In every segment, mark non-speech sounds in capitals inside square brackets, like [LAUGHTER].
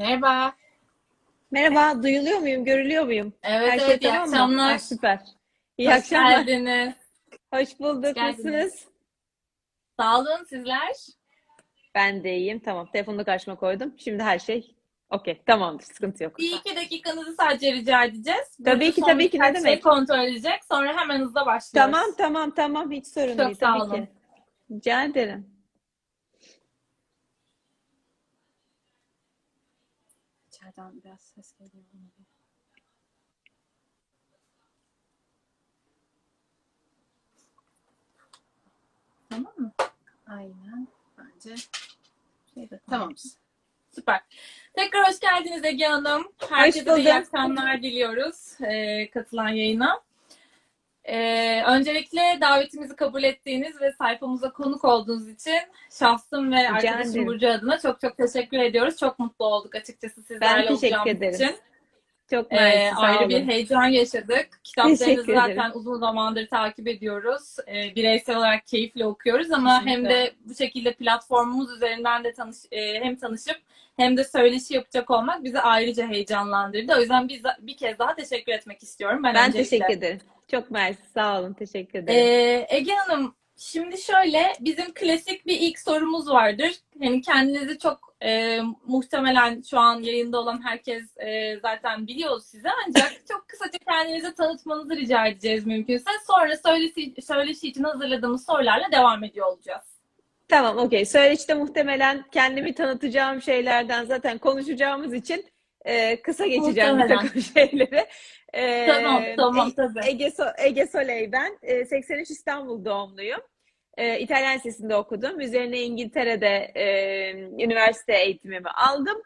Merhaba. Merhaba, duyuluyor muyum, görülüyor muyum? Evet Her şey evet iyi tamam mı? akşamlar. Ha, süper. İyi Hoş akşamlar. geldiniz. Hoş bulduk. Hoş. Nasılsınız? Sağ olun sizler. Ben de iyiyim. Tamam. Telefonu karşıma koydum. Şimdi her şey okey. Tamamdır. Sıkıntı yok. Bir iki dakikanızı sadece rica edeceğiz. Tabii Burcu ki, tabii ki. Ne şey demek? kontrol edecek. Sonra hemen hızla başlıyoruz. Tamam, tamam, tamam. Hiç sorun Çok değil. sağ Tabii olun. ki. Rica ederim. İçeriden biraz ses geliyor. Tamam mı? Aynen. Bence şey de tamamız. Süper. Tekrar hoş geldiniz Ege Hanım. Herkese iyi akşamlar diliyoruz e, katılan yayına. E, öncelikle davetimizi kabul ettiğiniz ve sayfamıza konuk olduğunuz için şahsım ve arkadaşım ederim. Burcu adına çok çok teşekkür ediyoruz. Çok mutlu olduk açıkçası sizlerle teşekkür olacağımız ederim. için. Çok Ee, mersi. Sağ ayrı bir olun. heyecan yaşadık. Kitaplarınızı zaten uzun zamandır takip ediyoruz. Ee, bireysel olarak keyifle okuyoruz ama hem Kesinlikle. de bu şekilde platformumuz üzerinden de tanış, e, hem tanışıp hem de söyleşi yapacak olmak bizi ayrıca heyecanlandırdı. O yüzden biz bir kez daha teşekkür etmek istiyorum. Ben, Ben öncelikle. teşekkür ederim. Çok mersi. Sağ olun. Teşekkür ederim. Ee, Ege Hanım, şimdi şöyle bizim klasik bir ilk sorumuz vardır. Yani kendinizi çok e, muhtemelen şu an yayında olan herkes e, zaten biliyor sizi ancak [LAUGHS] çok kısaca kendinizi tanıtmanızı rica edeceğiz mümkünse. Sonra söyleşi, söyleşi için hazırladığımız sorularla devam ediyor olacağız. Tamam, okey. Söyleşte muhtemelen kendimi tanıtacağım şeylerden zaten konuşacağımız için e, kısa geçeceğim bir takım [LAUGHS] şeyleri. E, Tamam, tamam E- tabii. Ege, So- Ege Soley ben. E, 83 İstanbul doğumluyum. E, İtalyan Lisesi'nde okudum. Üzerine İngiltere'de e, üniversite eğitimimi aldım.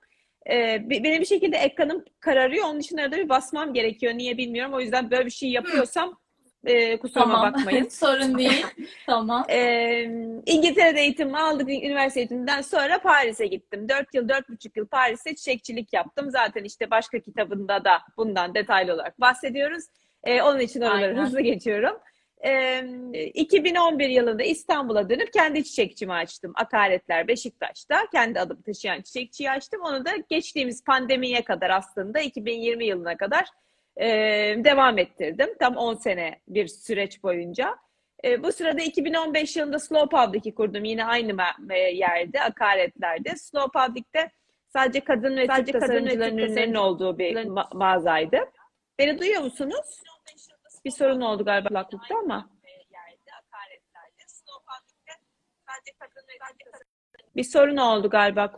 E, be- benim bir şekilde ekranım kararıyor. Onun için arada bir basmam gerekiyor. Niye bilmiyorum. O yüzden böyle bir şey yapıyorsam e, kusuruma Tamam, bakmayın. [LAUGHS] sorun değil. [LAUGHS] tamam. Ee, İngiltere'de eğitim aldık. Üniversite eğitiminden sonra Paris'e gittim. Dört yıl, dört buçuk yıl Paris'te çiçekçilik yaptım. Zaten işte başka kitabında da bundan detaylı olarak bahsediyoruz. Ee, onun için oraları Aynen. hızlı geçiyorum. Ee, 2011 yılında İstanbul'a dönüp kendi çiçekçimi açtım. Akaretler Beşiktaş'ta. Kendi adımı taşıyan çiçekçiyi açtım. Onu da geçtiğimiz pandemiye kadar aslında 2020 yılına kadar e, devam ettirdim. Tam 10 sene bir süreç boyunca. E, bu sırada 2015 yılında Slow Public'i kurdum. Yine aynı e, yerde, Akaretler'de. Slow Public'te sadece kadın ve sadece tasarımcıların ürünlerinin olduğu bir ma- mağazaydı. Beni duyuyor musunuz? Bir sorun oldu galiba kulaklıkta ama. Bir sorun oldu galiba.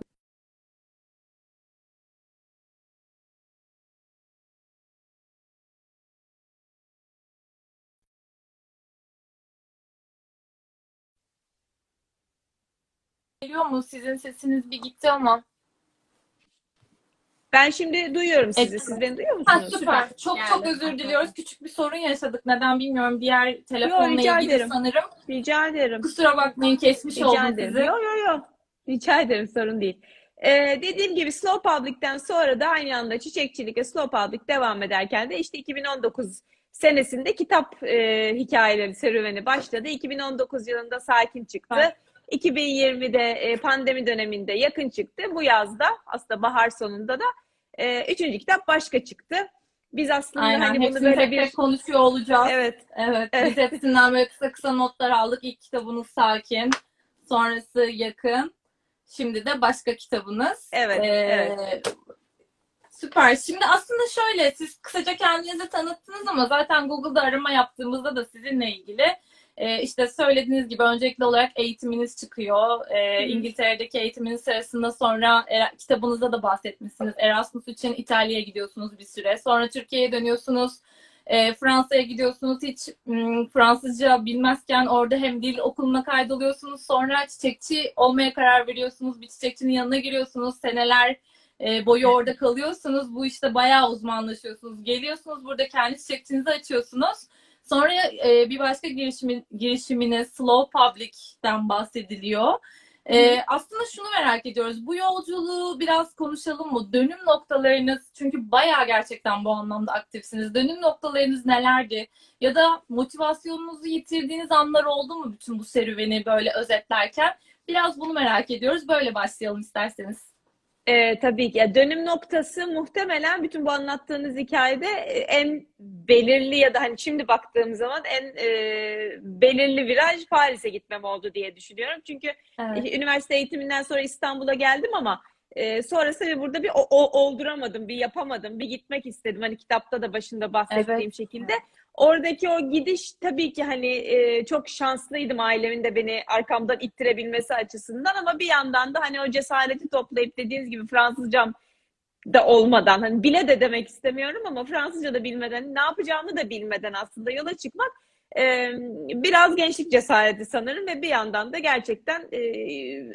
Geliyor mu? Sizin sesiniz bir gitti ama. Ben şimdi duyuyorum sizi. Evet. Siz beni duyuyor Ha, musunuz? süper. Çok çok Geldi. özür diliyoruz. Küçük bir sorun yaşadık. Neden bilmiyorum. Diğer telefonla rica ilgili ederim. sanırım. Rica ederim. Kusura bakmayın kesmiş Rica oldum ederim. sizi. Yok yok yok. Rica ederim sorun değil. Ee, dediğim gibi Slow Public'ten sonra da aynı anda çiçekçilik ve Slow Public devam ederken de işte 2019 senesinde kitap e, hikayeleri serüveni başladı. 2019 yılında Sakin çıktı. Evet. 2020'de e, pandemi döneminde Yakın çıktı. Bu yazda aslında bahar sonunda da e, üçüncü kitap Başka çıktı. Biz aslında Aynen. hani bunu böyle bir konuşuyor olacağız. evet Evet. Evet. Biz hepsinden böyle kısa kısa notlar aldık. İlk kitabınız Sakin. Sonrası Yakın. Şimdi de başka kitabınız. Evet, Ee, evet. Süper. Şimdi aslında şöyle siz kısaca kendinizi tanıttınız ama zaten Google'da arama yaptığımızda da sizinle ilgili e, işte söylediğiniz gibi öncelikli olarak eğitiminiz çıkıyor. E. İngiltere'deki eğitiminiz sırasında sonra e, kitabınızda da bahsetmişsiniz. Erasmus için İtalya'ya gidiyorsunuz bir süre. Sonra Türkiye'ye dönüyorsunuz. E, Fransa'ya gidiyorsunuz. Hiç m, Fransızca bilmezken orada hem dil okuluna kaydoluyorsunuz. Sonra çiçekçi olmaya karar veriyorsunuz. Bir çiçekçinin yanına giriyorsunuz. Seneler e, boyu orada kalıyorsunuz. Bu işte bayağı uzmanlaşıyorsunuz. Geliyorsunuz burada kendi çiçekçinizi açıyorsunuz. Sonra e, bir başka girişimi, girişimine Slow Public'ten bahsediliyor. E, aslında şunu merak ediyoruz. Bu yolculuğu biraz konuşalım mı? Dönüm noktalarınız çünkü bayağı gerçekten bu anlamda aktifsiniz. Dönüm noktalarınız nelerdi? Ya da motivasyonunuzu yitirdiğiniz anlar oldu mu bütün bu serüveni böyle özetlerken? Biraz bunu merak ediyoruz. Böyle başlayalım isterseniz. E, tabii ki. Ya dönüm noktası muhtemelen bütün bu anlattığınız hikayede e, en belirli ya da hani şimdi baktığım zaman en e, belirli viraj Paris'e gitmem oldu diye düşünüyorum. Çünkü Evet. üniversite eğitiminden sonra İstanbul'a geldim ama e, sonrasında burada bir o, o- olduramadım, bir yapamadım, bir gitmek istedim. Hani kitapta da başında bahsettiğim Evet. şekilde. Oradaki o gidiş tabii ki hani e, çok şanslıydım ailemin de beni arkamdan ittirebilmesi açısından ama bir yandan da hani o cesareti toplayıp dediğiniz gibi Fransızcam da olmadan hani bile de demek istemiyorum ama Fransızca da bilmeden ne yapacağımı da bilmeden aslında yola çıkmak e, biraz gençlik cesareti sanırım ve bir yandan da gerçekten e,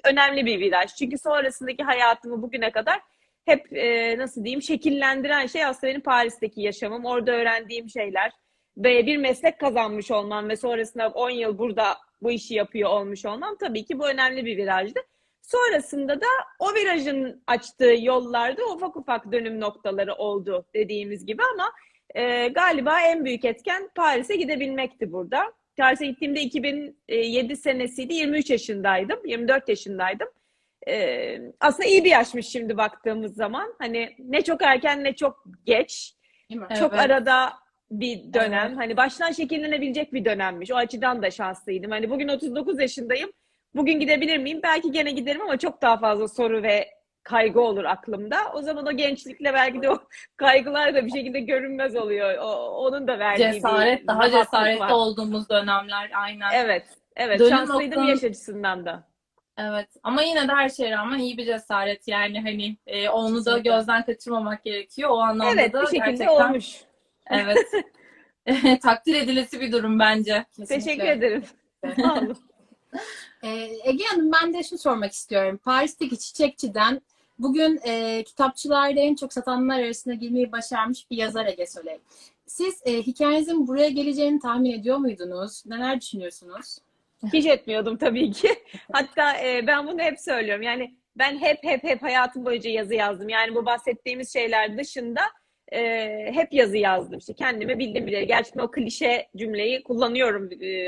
önemli bir viraj. Çünkü sonrasındaki hayatımı bugüne kadar hep e, nasıl diyeyim şekillendiren şey aslında benim Paris'teki yaşamım, orada öğrendiğim şeyler ve bir meslek kazanmış olmam ve sonrasında 10 yıl burada bu işi yapıyor olmuş olmam tabii ki bu önemli bir virajdı. Sonrasında da o virajın açtığı yollarda ufak ufak dönüm noktaları oldu dediğimiz gibi ama e, galiba en büyük etken Paris'e gidebilmekti burada. Paris'e gittiğimde 2007 senesiydi. 23 yaşındaydım. 24 yaşındaydım. E, aslında iyi bir yaşmış şimdi baktığımız zaman. Hani ne çok erken ne çok geç. Değil mi? Çok Evet. arada bir dönem. Evet. Hani baştan şekillenebilecek bir dönemmiş. O açıdan da şanslıydım. Hani bugün 39 yaşındayım. Bugün gidebilir miyim? Belki gene giderim ama çok daha fazla soru ve kaygı olur aklımda. O zaman o gençlikle belki de o [LAUGHS] kaygılar da bir şekilde görünmez oluyor. O, onun da verdiği Cesaret, bir daha cesaretli var. olduğumuz dönemler aynen. Evet, evet. Dönüm Şanslıydım noktanın- yaş açısından da. Evet ama yine de her şeye rağmen iyi bir cesaret yani hani e, onu da gözden kaçırmamak gerekiyor. O anlamda Evet, da bir şekilde gerçekten olmuş. Evet [LAUGHS] takdir edilesi bir durum bence. Kesinlikle. Teşekkür ederim. Sağ olun. [LAUGHS] Ee, Ege Hanım ben de şunu sormak istiyorum. Paris'teki çiçekçiden bugün e, kitapçılarda en çok satanlar arasına girmeyi başarmış bir yazar Ege Soley. Siz e, hikayenizin buraya geleceğini tahmin ediyor muydunuz? Neler düşünüyorsunuz? Hiç etmiyordum tabii ki. [LAUGHS] Hatta e, ben bunu hep söylüyorum. Yani ben hep hep hep hayatım boyunca yazı yazdım. Yani bu bahsettiğimiz şeyler dışında e, hep yazı yazdım. İşte kendime bildim bile. Gerçekten o klişe cümleyi kullanıyorum e,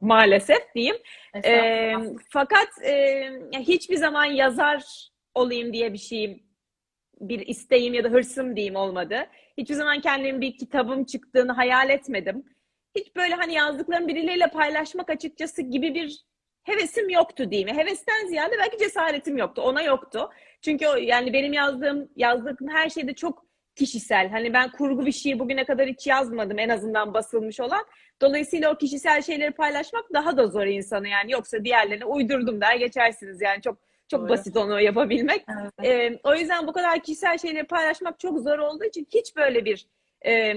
maalesef diyeyim. E, fakat e, hiçbir zaman yazar olayım diye bir şeyim, bir isteğim ya da hırsım diyeyim olmadı. Hiçbir zaman kendimin bir kitabım çıktığını hayal etmedim. Hiç böyle hani yazdıklarımı birileriyle paylaşmak açıkçası gibi bir hevesim yoktu diyeyim. Hevesten ziyade belki cesaretim yoktu. Ona yoktu. Çünkü o, yani benim yazdığım, yazdığım her şeyde çok kişisel. Hani ben kurgu bir şeyi bugüne kadar hiç yazmadım en azından basılmış olan. Dolayısıyla o kişisel şeyleri paylaşmak daha da zor insanı yani. Yoksa diğerlerine uydurdum der geçersiniz yani çok çok Doğru. basit onu yapabilmek. Evet. Ee, o yüzden bu kadar kişisel şeyleri paylaşmak çok zor olduğu için hiç böyle bir e,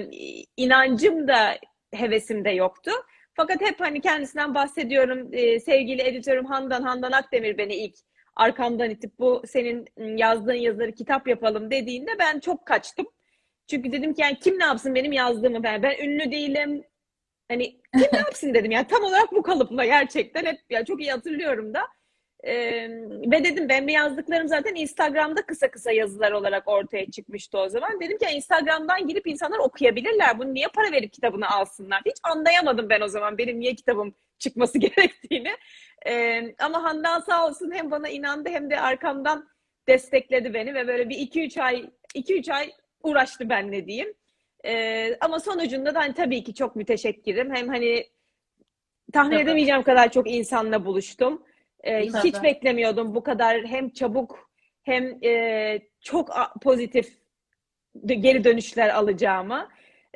inancım da hevesim de yoktu. Fakat hep hani kendisinden bahsediyorum. Ee, sevgili editörüm Handan, Handan Akdemir beni ilk arkamdan itip bu senin yazdığın yazıları kitap yapalım dediğinde ben çok kaçtım. Çünkü dedim ki yani kim ne yapsın benim yazdığımı ben. Ben ünlü değilim. Hani kim ne yapsın [LAUGHS] dedim yani tam olarak bu kalıpla gerçekten hep ya çok iyi hatırlıyorum da. Ee, ve dedim ben bir yazdıklarım zaten Instagram'da kısa kısa yazılar olarak ortaya çıkmıştı o zaman. Dedim ki Instagram'dan girip insanlar okuyabilirler. Bunu niye para verip kitabını alsınlar? Hiç anlayamadım ben o zaman benim niye kitabım çıkması [LAUGHS] gerektiğini. Ee, ama Handan sağ olsun hem bana inandı hem de arkamdan destekledi beni ve böyle bir iki üç ay iki üç ay uğraştı benle diyeyim. Ee, ama sonucunda da hani tabii ki çok müteşekkirim. Hem hani tahmin Tabii. edemeyeceğim kadar çok insanla buluştum. Tabii. hiç beklemiyordum bu kadar hem çabuk hem e, çok pozitif geri dönüşler alacağımı.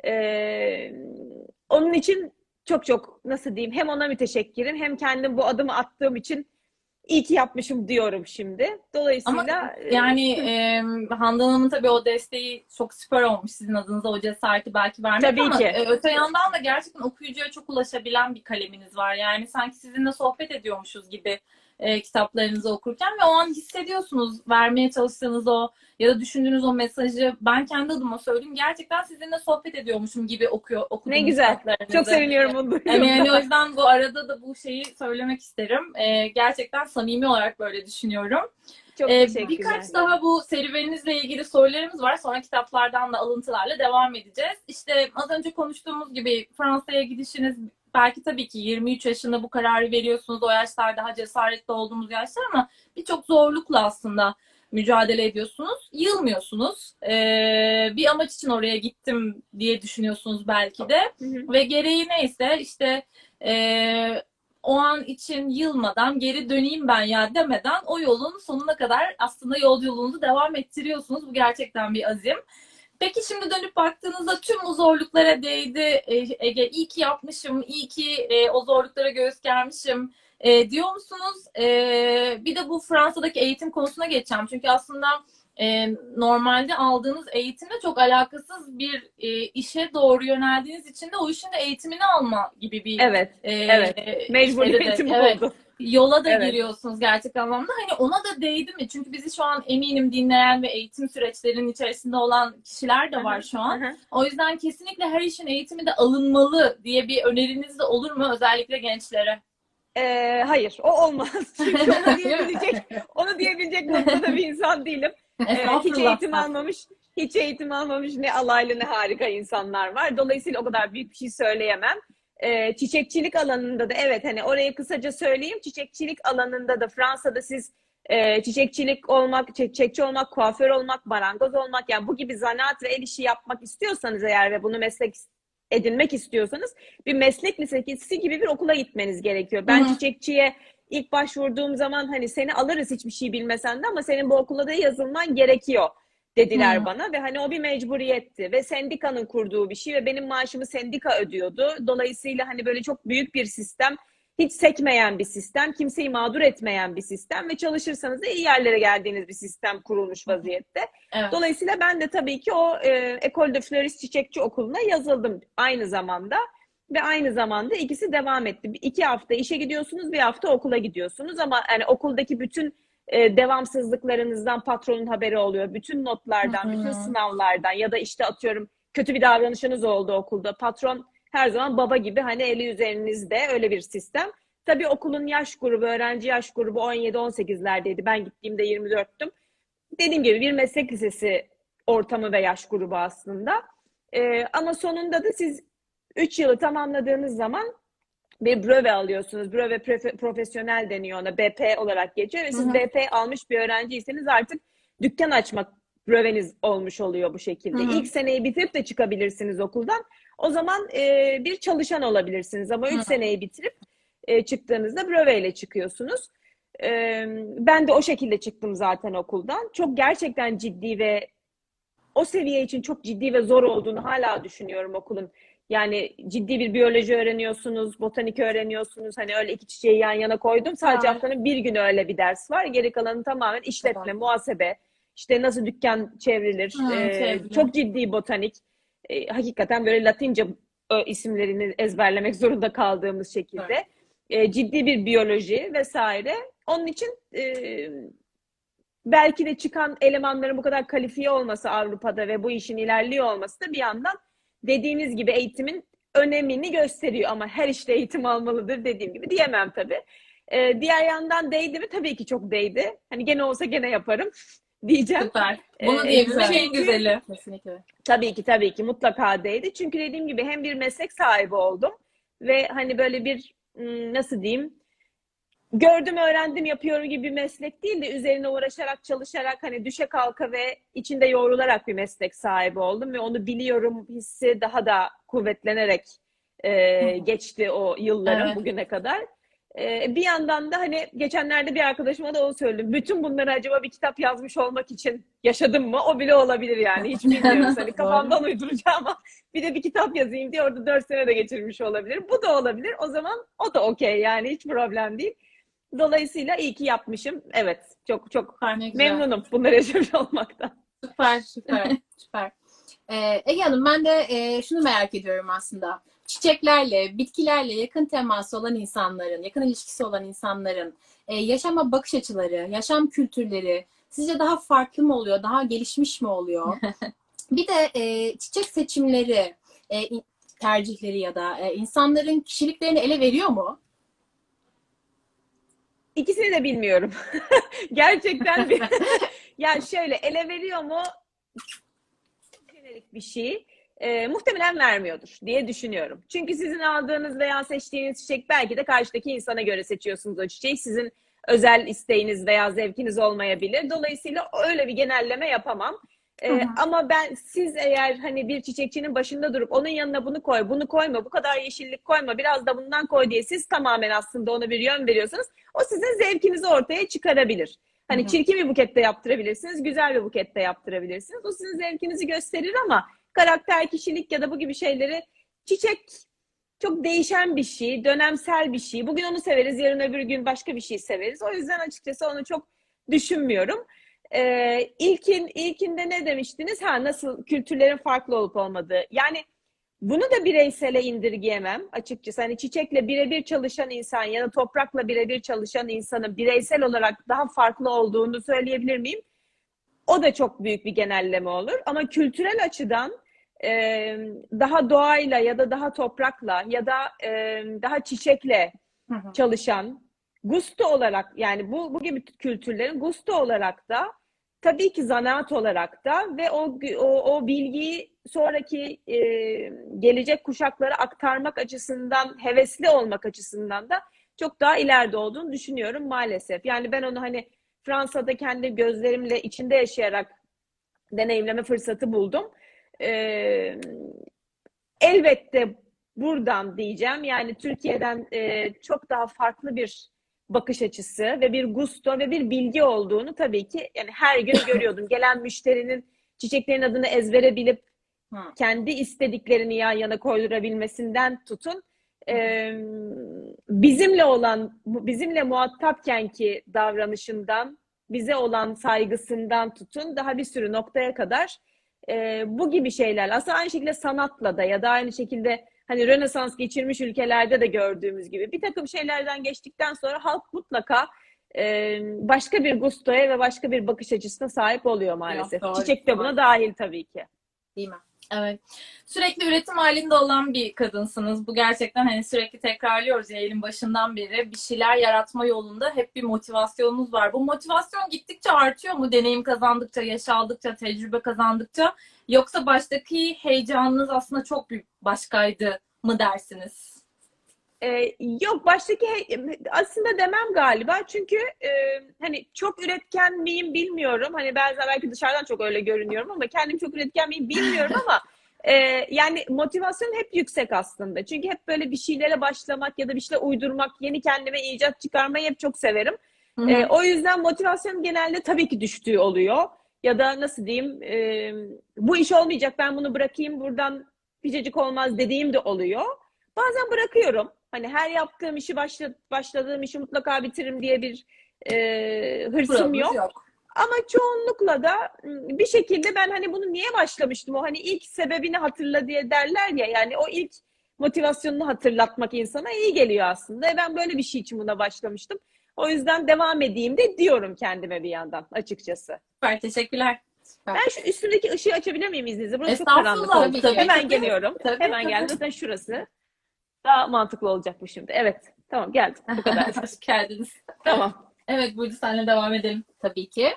Ee, onun için çok çok nasıl diyeyim hem ona müteşekkirim hem kendim bu adımı attığım için iyi ki yapmışım diyorum şimdi. Dolayısıyla Ama e, yani [LAUGHS] e, Handan Hanım'ın tabii o desteği çok süper olmuş sizin adınıza o cesareti belki vermek Tabii ama ki. e, öte yandan da gerçekten okuyucuya çok ulaşabilen bir kaleminiz var. Yani sanki sizinle sohbet ediyormuşuz gibi e, kitaplarınızı okurken ve o an hissediyorsunuz vermeye çalıştığınız o ya da düşündüğünüz o mesajı ben kendi adıma söyleyeyim gerçekten sizinle sohbet ediyormuşum gibi okuyor okuduğum ne güzel. Çok seviniyorum bunu Yani, yani o yüzden bu arada da bu şeyi söylemek isterim. E, gerçekten samimi olarak böyle düşünüyorum. Çok Ee, birkaç daha bu serüveninizle ilgili sorularımız var. Sonra kitaplardan da alıntılarla devam edeceğiz. İşte az önce konuştuğumuz gibi Fransa'ya gidişiniz belki tabii ki 23 yaşında bu kararı veriyorsunuz. O yaşlar daha cesaretli olduğumuz yaşlar ama birçok zorlukla aslında mücadele ediyorsunuz. Yılmıyorsunuz. Ee, bir amaç için oraya gittim diye düşünüyorsunuz belki de. Hı hı. Ve gereği neyse işte e, o an için yılmadan geri döneyim ben ya demeden o yolun sonuna kadar aslında yol yolunuzu devam ettiriyorsunuz. Bu gerçekten bir azim. Peki şimdi dönüp baktığınızda tüm o zorluklara değdi e, Ege. İyi ki yapmışım, iyi ki e, o zorluklara göğüs germişim e, diyor musunuz? E, bir de bu Fransa'daki eğitim konusuna geçeceğim. Çünkü aslında e, normalde aldığınız eğitimle çok alakasız bir e, işe doğru yöneldiğiniz için de o işin de eğitimini alma gibi bir Evet. e, Evet. Şeyde de- eğitim evet, oldu. Yola da Evet. giriyorsunuz gerçek anlamda. Hani ona da değdi mi? Çünkü bizi şu an eminim dinleyen ve eğitim süreçlerinin içerisinde olan kişiler de var şu an. O yüzden kesinlikle her işin eğitimi de alınmalı diye bir öneriniz de olur mu özellikle gençlere? Ee, hayır, o olmaz. [LAUGHS] Çünkü onu diyebilecek, onu diyebilecek noktada bir insan değilim. [LAUGHS] Ee, hiç eğitim almamış, hiç eğitim almamış ne alaylı ne harika insanlar var. Dolayısıyla o kadar büyük bir şey söyleyemem. Ee, çiçekçilik alanında da evet hani orayı kısaca söyleyeyim. Çiçekçilik alanında da Fransa'da siz e, çiçekçilik olmak, çiçekçi olmak, kuaför olmak, marangoz olmak yani bu gibi zanaat ve el işi yapmak istiyorsanız eğer ve bunu meslek edinmek istiyorsanız bir meslek lisesi gibi bir okula gitmeniz gerekiyor. Ben Hı hı. çiçekçiye ilk başvurduğum zaman hani seni alırız hiçbir şey bilmesen de ama senin bu okula da yazılman gerekiyor dediler Hı. bana ve hani o bir mecburiyetti ve sendikanın kurduğu bir şey ve benim maaşımı sendika ödüyordu. Dolayısıyla hani böyle çok büyük bir sistem, hiç sekmeyen bir sistem, kimseyi mağdur etmeyen bir sistem ve çalışırsanız da iyi yerlere geldiğiniz bir sistem kurulmuş vaziyette. Evet. Dolayısıyla ben de tabii ki o e, Ecole de Florist Çiçekçi Okulu'na yazıldım aynı zamanda. Ve aynı zamanda ikisi devam etti. İki hafta işe gidiyorsunuz, bir hafta okula gidiyorsunuz ama yani okuldaki bütün e, devamsızlıklarınızdan patronun haberi oluyor. Bütün notlardan, Hı hı. bütün sınavlardan ya da işte atıyorum kötü bir davranışınız oldu okulda. Patron her zaman baba gibi hani eli üzerinizde öyle bir sistem. Tabii okulun yaş grubu, öğrenci yaş grubu 17-18'lerdeydi. Ben gittiğimde 24'tüm dediğim gibi bir meslek lisesi ortamı ve yaş grubu aslında. Ee, ama sonunda da siz 3 yılı tamamladığınız zaman bir bröve alıyorsunuz. Bröve profe- profesyonel deniyor ona. BP olarak geçiyor ve siz Hı hı. BP almış bir öğrenciyseniz artık dükkan açmak bröveniz olmuş oluyor bu şekilde. Hı hı. İlk seneyi bitirip de çıkabilirsiniz okuldan. O zaman e, bir çalışan olabilirsiniz ama 3 Hı. seneyi bitirip e, çıktığınızda bröveyle çıkıyorsunuz. Ee, ben de o şekilde çıktım zaten okuldan. Çok gerçekten ciddi ve o seviye için çok ciddi ve zor olduğunu hala düşünüyorum okulun. Yani ciddi bir biyoloji öğreniyorsunuz, botanik öğreniyorsunuz. Hani öyle iki çiçeği yan yana koydum. Sadece Evet. haftanın bir günü öyle bir ders var. Geri kalanı tamamen işletme, Evet. muhasebe, işte nasıl dükkan çevrilir. Hı, Ee, çok ciddi botanik. Ee, hakikaten böyle Latince isimlerini ezberlemek zorunda kaldığımız şekilde. Ee, ciddi bir biyoloji vesaire. Onun için e, belki de çıkan elemanların bu kadar kalifiye olması Avrupa'da ve bu işin ilerliyor olması da bir yandan dediğiniz gibi eğitimin önemini gösteriyor ama her işte eğitim almalıdır dediğim gibi diyemem tabii. Ee, diğer yandan değdi mi? Tabii ki çok değdi. Hani gene olsa gene yaparım [LAUGHS] diyeceğim. Süper. Bunu Ee, diyebilmek güzel. en güzeli. Kesinlikle. Tabii ki tabii ki mutlaka değdi. Çünkü dediğim gibi hem bir meslek sahibi oldum ve hani böyle bir ım, nasıl diyeyim gördüm öğrendim yapıyorum gibi bir meslek değil de üzerine uğraşarak çalışarak hani düşe kalka ve içinde yoğrularak bir meslek sahibi oldum ve onu biliyorum hissi daha da kuvvetlenerek e, geçti o yıllarım Evet. bugüne kadar. E, bir yandan da hani geçenlerde bir arkadaşıma da onu söyledim. Bütün bunları acaba bir kitap yazmış olmak için yaşadım mı? O bile olabilir yani. Hiç bilmiyoruz. [LAUGHS] Hani kafamdan uyduracağım ama bir de bir kitap yazayım diye orada dört sene de geçirmiş olabilir. Bu da olabilir. O zaman o da okey yani hiç problem değil. Dolayısıyla iyi ki yapmışım. Evet. Çok çok memnunum bunları yaşamış olmaktan. Süper. Süper, [LAUGHS] süper. Ee, Ege Hanım ben de e, şunu merak ediyorum aslında. Çiçeklerle, bitkilerle yakın teması olan insanların, yakın ilişkisi olan insanların e, yaşama bakış açıları, yaşam kültürleri sizce daha farklı mı oluyor, daha gelişmiş mi oluyor? [LAUGHS] Bir de e, çiçek seçimleri, e, tercihleri ya da e, insanların kişiliklerini ele veriyor mu? İkisini de bilmiyorum. [LAUGHS] Gerçekten bir... [LAUGHS] ya şöyle ele veriyor mu? Jenerik bir şey. Ee, muhtemelen vermiyordur diye düşünüyorum. Çünkü sizin aldığınız veya seçtiğiniz çiçek belki de karşıdaki insana göre seçiyorsunuz o çiçeği. Sizin özel isteğiniz veya zevkiniz olmayabilir. Dolayısıyla öyle bir genelleme yapamam. Ee, ama ben siz eğer hani bir çiçekçinin başında durup onun yanına bunu koy, bunu koyma, bu kadar yeşillik koyma, biraz da bundan koy diye siz tamamen aslında ona bir yön veriyorsanız o sizin zevkinizi ortaya çıkarabilir. Hani Hı hı. çirkin bir bukette yaptırabilirsiniz, güzel bir bukette yaptırabilirsiniz. O sizin zevkinizi gösterir ama karakter, kişilik ya da bu gibi şeyleri çiçek çok değişen bir şey, dönemsel bir şey. Bugün onu severiz, yarın öbür gün başka bir şey severiz. O yüzden açıkçası onu çok düşünmüyorum. Ee, ilkin ilkinde ne demiştiniz? Ha nasıl kültürlerin farklı olup olmadığı. Yani bunu da bireysele indirgeyemem açıkçası. Hani çiçekle birebir çalışan insan ya da toprakla birebir çalışan insanın bireysel olarak daha farklı olduğunu söyleyebilir miyim? O da çok büyük bir genelleme olur. Ama kültürel açıdan e, daha doğayla ya da daha toprakla ya da e, daha çiçekle Hı hı. çalışan gusto olarak yani bu bu gibi kültürlerin gusto olarak da tabii ki zanaat olarak da ve o o, o bilgiyi sonraki e, gelecek kuşaklara aktarmak açısından hevesli olmak açısından da çok daha ileride olduğunu düşünüyorum maalesef. Yani ben onu hani Fransa'da kendi gözlerimle içinde yaşayarak deneyimleme fırsatı buldum. Ee, elbette buradan diyeceğim. Yani Türkiye'den e, çok daha farklı bir bakış açısı ve bir gusto ve bir bilgi olduğunu tabii ki yani her gün [COUGHS] görüyordum. Gelen müşterinin çiçeklerin adını ezbere bilip Hı. kendi istediklerini yan yana koydurabilmesinden tutun e, bizimle olan bizimle muhatapken ki davranışından bize olan saygısından tutun daha bir sürü noktaya kadar e, bu gibi şeyler aslında aynı şekilde sanatla da ya da aynı şekilde hani Rönesans geçirmiş ülkelerde de gördüğümüz gibi bir takım şeylerden geçtikten sonra halk mutlaka e, başka bir gustoya ve başka bir bakış açısına sahip oluyor maalesef. doğru. Çiçek de buna dahil tabii ki. Değil mi? Evet. Sürekli üretim halinde olan bir kadınsınız. Bu gerçekten hani sürekli tekrarlıyoruz yayının başından beri. Bir şeyler yaratma yolunda hep bir motivasyonunuz var. Bu motivasyon gittikçe artıyor mu? Deneyim kazandıkça, yaş aldıkça, tecrübe kazandıkça. Yoksa baştaki heyecanınız aslında çok bir başkaydı mı dersiniz? Ee, yok baştaki aslında demem galiba. Çünkü e, hani çok üretken miyim bilmiyorum. Hani bazen belki dışarıdan çok öyle görünüyorum ama kendim çok üretken miyim bilmiyorum ama e, yani motivasyon hep yüksek aslında. Çünkü hep böyle bir şeylere başlamak ya da bir şeyler uydurmak yeni kendime icat çıkarmayı hep çok severim. E, o yüzden motivasyon genelde tabii ki düştüğü oluyor. Ya da nasıl diyeyim e, bu iş olmayacak ben bunu bırakayım buradan biricik olmaz dediğim de oluyor. Bazen bırakıyorum Hani her yaptığım işi başla, başladığım işi mutlaka bitiririm diye bir e, hırsım Kuralımız yok. Ama çoğunlukla da bir şekilde ben hani bunu niye başlamıştım? O hani ilk sebebini hatırla diye derler ya. Yani o ilk motivasyonunu hatırlatmak insana iyi geliyor aslında. E ben böyle bir şey için buna başlamıştım. O yüzden devam edeyim de diyorum kendime bir yandan açıkçası. Süper, teşekkürler. Ben şu üstündeki ışığı açabilir miyim izninizle? Burası çok karanlık oldu. Hemen geliyorum. Tabii, Hemen tabii. geldim. Zaten şurası. Daha mantıklı olacak bu şimdi. Evet. Tamam geldim. Bu kadar. [LAUGHS] Hoş geldiniz. tamam. Evet Burcu senle devam edelim. Tabii ki.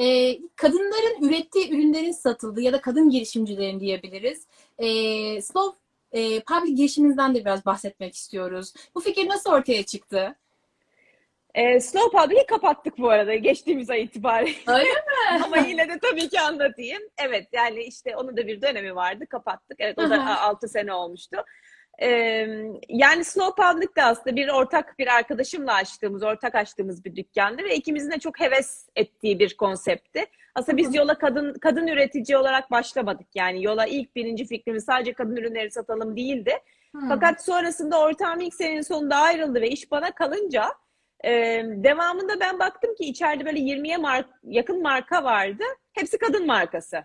Ee, kadınların ürettiği ürünlerin satıldığı ya da kadın girişimcilerin diyebiliriz. Ee, Slow e, Public girişiminizden de biraz bahsetmek istiyoruz. Bu fikir nasıl ortaya çıktı? Ee, Slow Public'i kapattık bu arada geçtiğimiz ay itibariyle. Öyle [LAUGHS] mi? Ama yine de tabii ki anlatayım. Evet yani işte onun da bir dönemi vardı. Kapattık. Evet o da hı. 6 sene olmuştu. Ee, yani Slow Public de aslında bir ortak bir arkadaşımla açtığımız, ortak açtığımız bir dükkandı ve ikimizin de çok heves ettiği bir konseptti. Aslında biz yola kadın kadın üretici olarak başlamadık. Yani yola ilk birinci fikrimiz sadece kadın ürünleri satalım değildi. Hmm. Fakat sonrasında ortağım ilk senenin sonunda ayrıldı ve iş bana kalınca e, devamında ben baktım ki içeride böyle 20'ye mark, yakın marka vardı. Hepsi kadın markası.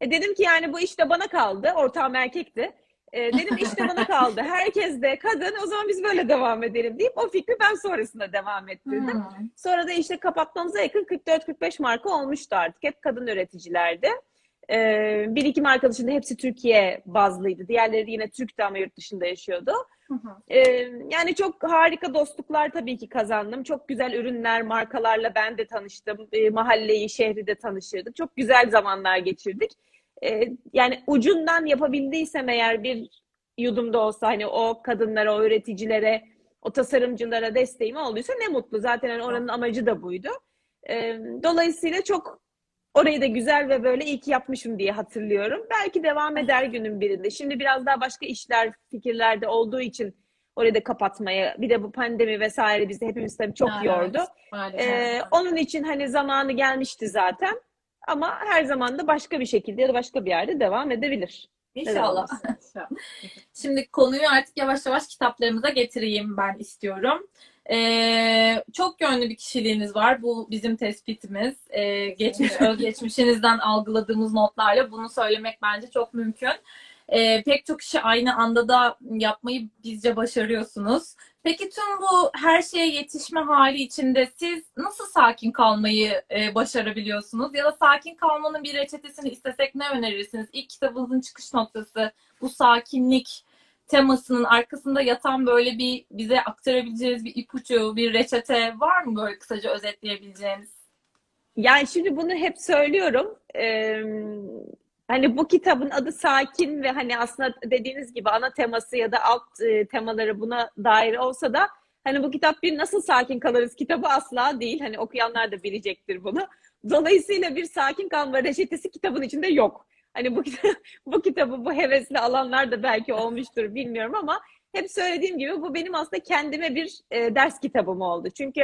E, dedim ki yani bu iş de bana kaldı. Ortağım erkekti. E, dedim işte bana kaldı. Herkes de kadın. O zaman biz böyle devam edelim deyip o fikri ben sonrasında devam ettirdim. Hmm. Sonra da işte kapatmamıza yakın 44-45 marka olmuştu artık. Hep kadın üreticilerdi. Ee, bir iki marka dışında hepsi Türkiye bazlıydı. Diğerleri yine Türk'tü ama yurt dışında yaşıyordu. Ee, yani çok harika dostluklar tabii ki kazandım. Çok güzel ürünler, markalarla ben de tanıştım. Ee, mahalleyi, şehri de tanıştırdık. Çok güzel zamanlar geçirdik. Ee, yani ucundan yapabildiysem eğer bir yudumda olsa hani o kadınlara, o üreticilere o tasarımcılara desteğim olduysa ne mutlu. Zaten hani oranın amacı da buydu. Ee, dolayısıyla çok orayı da güzel ve böyle iyi ki yapmışım diye hatırlıyorum. Belki devam eder günün birinde. Şimdi biraz daha başka işler, fikirlerde olduğu için orayı da kapatmaya, bir de bu pandemi vesaire bizi hepimiz tabii çok Evet, yordu. maalesef. Ee, onun için hani zamanı gelmişti zaten. Ama her zaman da başka bir şekilde ya da başka bir yerde devam edebilir. İnşallah. [LAUGHS] Şimdi konuyu artık yavaş yavaş kitaplarımıza getireyim ben istiyorum. Ee, çok yönlü bir kişiliğiniz var. Bu bizim tespitimiz. Ee, geçmiş, özgeçmişinizden algıladığımız notlarla bunu söylemek bence çok mümkün. Ee, pek çok işi aynı anda da yapmayı bizce başarıyorsunuz. Peki tüm bu her şeye yetişme hali içinde siz nasıl sakin kalmayı e, başarabiliyorsunuz? Ya da sakin kalmanın bir reçetesini istesek ne önerirsiniz? İlk kitabınızın çıkış noktası bu sakinlik temasının arkasında yatan böyle bir bize aktarabileceğiniz bir ipucu, bir reçete var mı böyle kısaca özetleyebileceğiniz? Yani şimdi bunu hep söylüyorum. Ee, hani bu kitabın adı Sakin ve hani aslında dediğiniz gibi ana teması ya da alt e, temaları buna dair olsa da hani bu kitap bir nasıl sakin kalırız kitabı asla değil. Hani okuyanlar da bilecektir bunu. Dolayısıyla bir sakin kalma reçetesi kitabın içinde yok. Hani bu, [LAUGHS] bu kitabı bu hevesli alanlar da belki olmuştur bilmiyorum ama hep söylediğim gibi bu benim aslında kendime bir e, ders kitabım oldu. Çünkü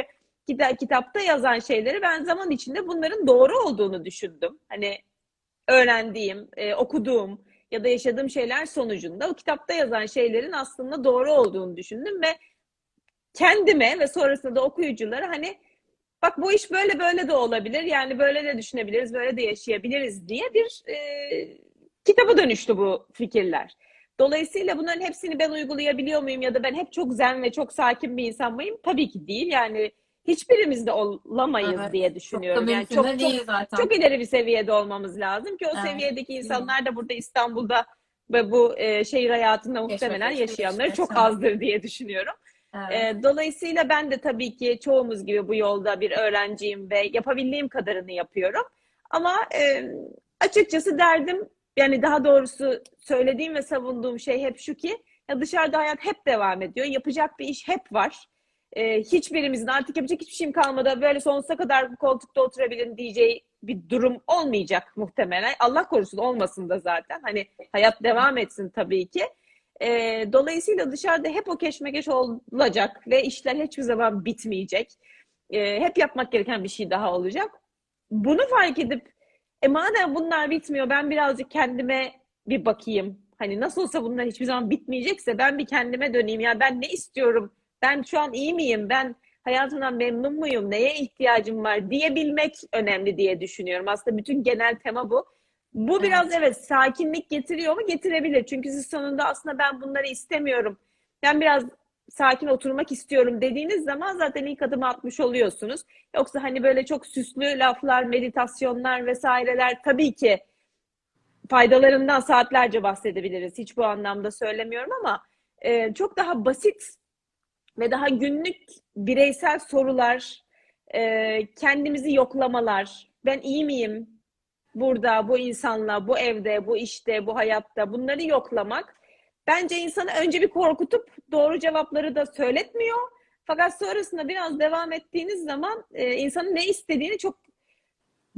kita- kitapta yazan şeyleri ben zaman içinde bunların doğru olduğunu düşündüm. Hani öğrendiğim, e, okuduğum ya da yaşadığım şeyler sonucunda o kitapta yazan şeylerin aslında doğru olduğunu düşündüm ve kendime ve sonrasında da okuyuculara hani bak bu iş böyle böyle de olabilir. Yani böyle de düşünebiliriz, böyle de yaşayabiliriz diye bir e, kitaba dönüştü bu fikirler. Dolayısıyla bunların hepsini ben uygulayabiliyor muyum ya da ben hep çok zen ve çok sakin bir insan mıyım? Tabii ki değil. Yani hiçbirimiz de olamayız Evet, diye Çok düşünüyorum. Yani çok de çok değil zaten. çok ileri bir seviyede olmamız lazım ki o Evet. seviyedeki insanlar da burada İstanbul'da ve bu e, şehir hayatında muhtemelen Keşfetmek, yaşayanları çok azdır diye düşünüyorum. Evet. E, dolayısıyla ben de tabii ki çoğumuz gibi bu yolda bir öğrenciyim ve yapabildiğim kadarını yapıyorum. Ama e, açıkçası derdim yani daha doğrusu söylediğim ve savunduğum şey hep şu ki ya dışarıda hayat hep devam ediyor. Yapacak bir iş hep var. E, hiçbirimizin artık yapacak hiçbir şeyim kalmadı. Böyle sonsuza kadar bu koltukta oturabilirim diyeceği bir durum olmayacak muhtemelen. Allah korusun olmasın da zaten. Hani hayat devam etsin tabii ki. E, dolayısıyla dışarıda hep o keşmekeş olacak ve işler hiçbir zaman bitmeyecek. E, hep yapmak gereken bir şey daha olacak. Bunu fark edip e madem bunlar bitmiyor ben birazcık kendime bir bakayım. Hani nasıl olsa bunlar hiçbir zaman bitmeyecekse ben bir kendime döneyim. Ya ben ne istiyorum? Ben şu an iyi miyim? Ben hayatımdan memnun muyum? Neye ihtiyacım var diyebilmek önemli diye düşünüyorum. Aslında bütün genel tema bu. Bu biraz evet sakinlik getiriyor mu? Getirebilir. Çünkü siz sonunda aslında ben bunları istemiyorum. Ben biraz sakin oturmak istiyorum dediğiniz zaman zaten ilk adımı atmış oluyorsunuz. Yoksa hani böyle çok süslü laflar, meditasyonlar vesaireler tabii ki faydalarından saatlerce bahsedebiliriz. Hiç bu anlamda söylemiyorum ama e, çok daha basit ve daha günlük bireysel sorular, e, kendimizi yoklamalar, ben iyi miyim burada, bu insanla, bu evde, bu işte, bu hayatta bunları yoklamak bence insanı önce bir korkutup doğru cevapları da söyletmiyor. Fakat sonrasında biraz devam ettiğiniz zaman e, insanın ne istediğini çok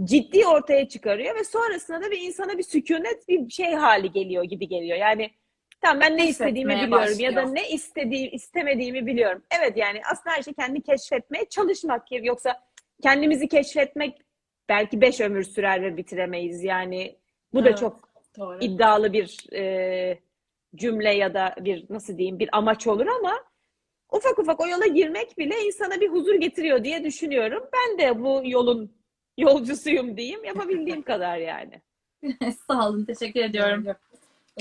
ciddi ortaya çıkarıyor ve sonrasında da bir insana bir sükunet bir şey hali geliyor gibi geliyor. Yani tamam ben ne istediğimi biliyorum ya da başlıyor. ne istediğim istemediğimi biliyorum. Evet yani aslında her şey kendi keşfetmeye çalışmak gibi yoksa kendimizi keşfetmek belki beş ömür sürer ve bitiremeyiz. Yani bu da Evet. çok Doğru. iddialı bir e, cümle ya da bir nasıl diyeyim bir amaç olur ama ufak ufak o yola girmek bile insana bir huzur getiriyor diye düşünüyorum. Ben de bu yolun yolcusuyum diyeyim. Yapabildiğim [LAUGHS] kadar yani. Sağ olun, teşekkür ediyorum.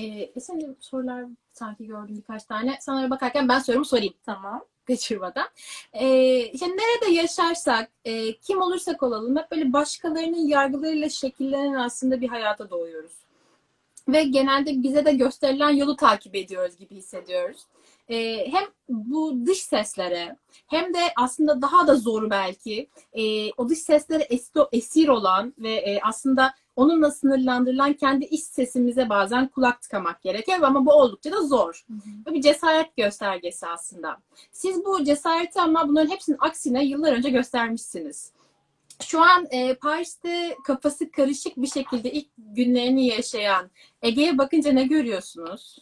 Ee, şimdi sorular sanki gördüm birkaç tane. Sana bakarken ben sorumu sorayım. Tamam. kaçırmadan. Ee, işte nerede yaşarsak, e, kim olursak olalım hep böyle başkalarının yargılarıyla şekillenen aslında bir hayata doğuyoruz. Ve genelde bize de gösterilen yolu takip ediyoruz gibi hissediyoruz. Ee, hem bu dış seslere hem de aslında daha da zoru belki e, o dış seslere es- esir olan ve e, aslında onunla sınırlandırılan kendi iç sesimize bazen kulak tıkamak gerekiyor ama bu oldukça da zor. Bu bir cesaret göstergesi aslında. Siz bu cesareti ama bunların hepsinin aksine yıllar önce göstermişsiniz. Şu an e, Paris'te kafası karışık bir şekilde ilk günlerini yaşayan Ege'ye bakınca ne görüyorsunuz?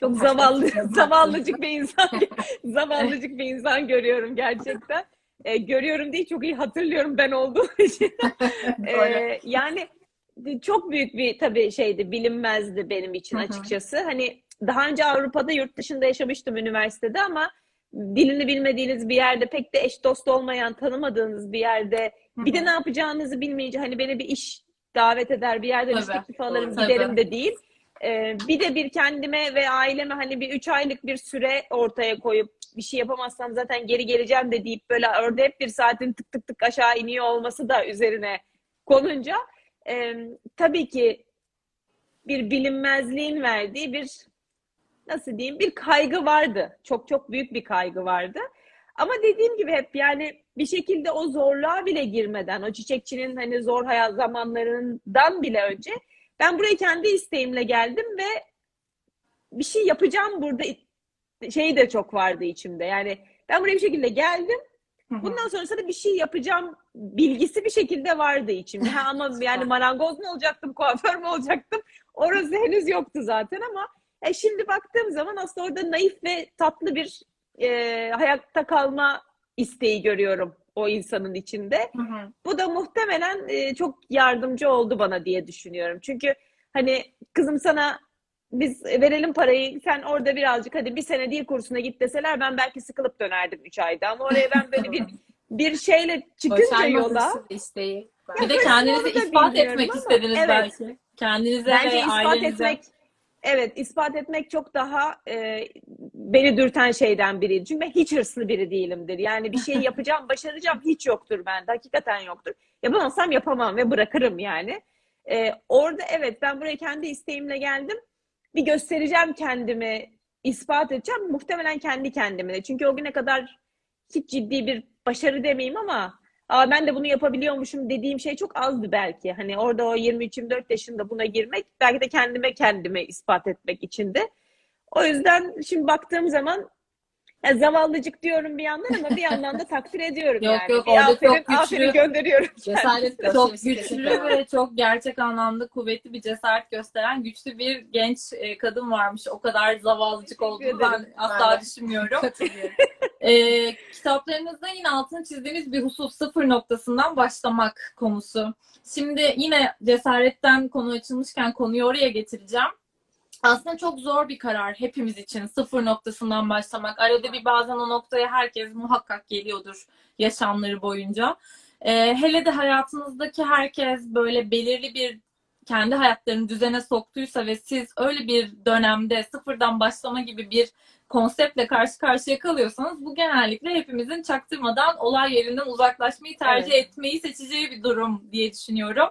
Çok zavallı, zavallıcık bir insan, [LAUGHS] zavallıcık bir insan görüyorum gerçekten. E, görüyorum değil, çok iyi hatırlıyorum ben olduğum için. [LAUGHS] e, yani çok büyük bir tabii şeydi, bilinmezdi benim için Hı hı. açıkçası. Hani daha önce Avrupa'da, yurt dışında yaşamıştım üniversitede ama dilini bilmediğiniz bir yerde, pek de eş dost olmayan, tanımadığınız bir yerde, bir de ne yapacağınızı bilmeyince hani beni bir iş davet eder, bir yerden iş teklifi alırım, Tabii. giderim de değil. Ee, bir de bir kendime ve aileme hani bir üç aylık bir süre ortaya koyup bir şey yapamazsam zaten geri geleceğim de deyip böyle orada hep bir saatin tık tık tık aşağı iniyor olması da üzerine konunca e, tabii ki bir bilinmezliğin verdiği bir nasıl diyeyim bir kaygı vardı. Çok çok büyük bir kaygı vardı. Ama dediğim gibi hep yani bir şekilde o zorluğa bile girmeden, o çiçekçinin hani zor hayat zamanlarından bile önce ben buraya kendi isteğimle geldim ve bir şey yapacağım burada şey de çok vardı içimde. Yani ben buraya bir şekilde geldim. Bundan sonrasında bir şey yapacağım bilgisi bir şekilde vardı içimde. Ha, ama [LAUGHS] yani marangoz mu olacaktım, kuaför mü olacaktım? Orası henüz yoktu zaten ama e, şimdi baktığım zaman aslında orada naif ve tatlı bir e, hayatta kalma isteği görüyorum o insanın içinde. Hı hı. Bu da muhtemelen e, çok yardımcı oldu bana diye düşünüyorum. Çünkü hani kızım sana biz verelim parayı sen orada birazcık hadi bir sene dil kursuna git deseler ben belki sıkılıp dönerdim 3 ayda ama oraya ben böyle bir bir şeyle çıkınca Başarma yola isteği. Bir de kendinizi ispat etmek ama, istediniz evet. belki. Kendinize bence ve ispat ailenize. etmek evet ispat etmek çok daha e, beni dürten şeyden biriydi. Çünkü ben hiç hırslı biri değilimdir. Yani bir şey yapacağım, başaracağım hiç yoktur bende. Hakikaten yoktur. Yapamazsam yapamam ve bırakırım yani. E, orada evet ben buraya kendi isteğimle geldim. Bir göstereceğim kendimi, ispat edeceğim. Muhtemelen kendi kendime de. Çünkü o güne kadar hiç ciddi bir başarı demeyeyim ama Aa, ben de bunu yapabiliyormuşum dediğim şey çok azdı belki. Hani orada o 23-24 yaşında buna girmek belki de kendime kendime ispat etmek içindi. O yüzden şimdi baktığım zaman ya zavallıcık diyorum bir yandan ama bir yandan da takdir ediyorum [LAUGHS] Yok, yani. yok, bir orada aferin, çok güçlü- aferin gönderiyorum. Cesaret Çok gösterisi güçlü ve çok gerçek anlamda kuvvetli bir cesaret gösteren güçlü bir genç e, kadın varmış. O kadar zavallıcık olduğunu ben asla Ben düşünmüyorum. [LAUGHS] [LAUGHS] E, kitaplarınızda yine altını çizdiğiniz bir husus sıfır noktasından başlamak konusu. Şimdi yine cesaretten konu açılmışken konuyu oraya getireceğim. Aslında çok zor bir karar hepimiz için sıfır noktasından başlamak. Arada bir bazen o noktaya herkes muhakkak geliyordur yaşamları boyunca. Ee, hele de hayatınızdaki herkes böyle belirli bir kendi hayatlarını düzene soktuysa ve siz öyle bir dönemde sıfırdan başlama gibi bir konseptle karşı karşıya kalıyorsanız bu genellikle hepimizin çaktırmadan olay yerinden uzaklaşmayı tercih etmeyi seçeceği bir durum diye düşünüyorum.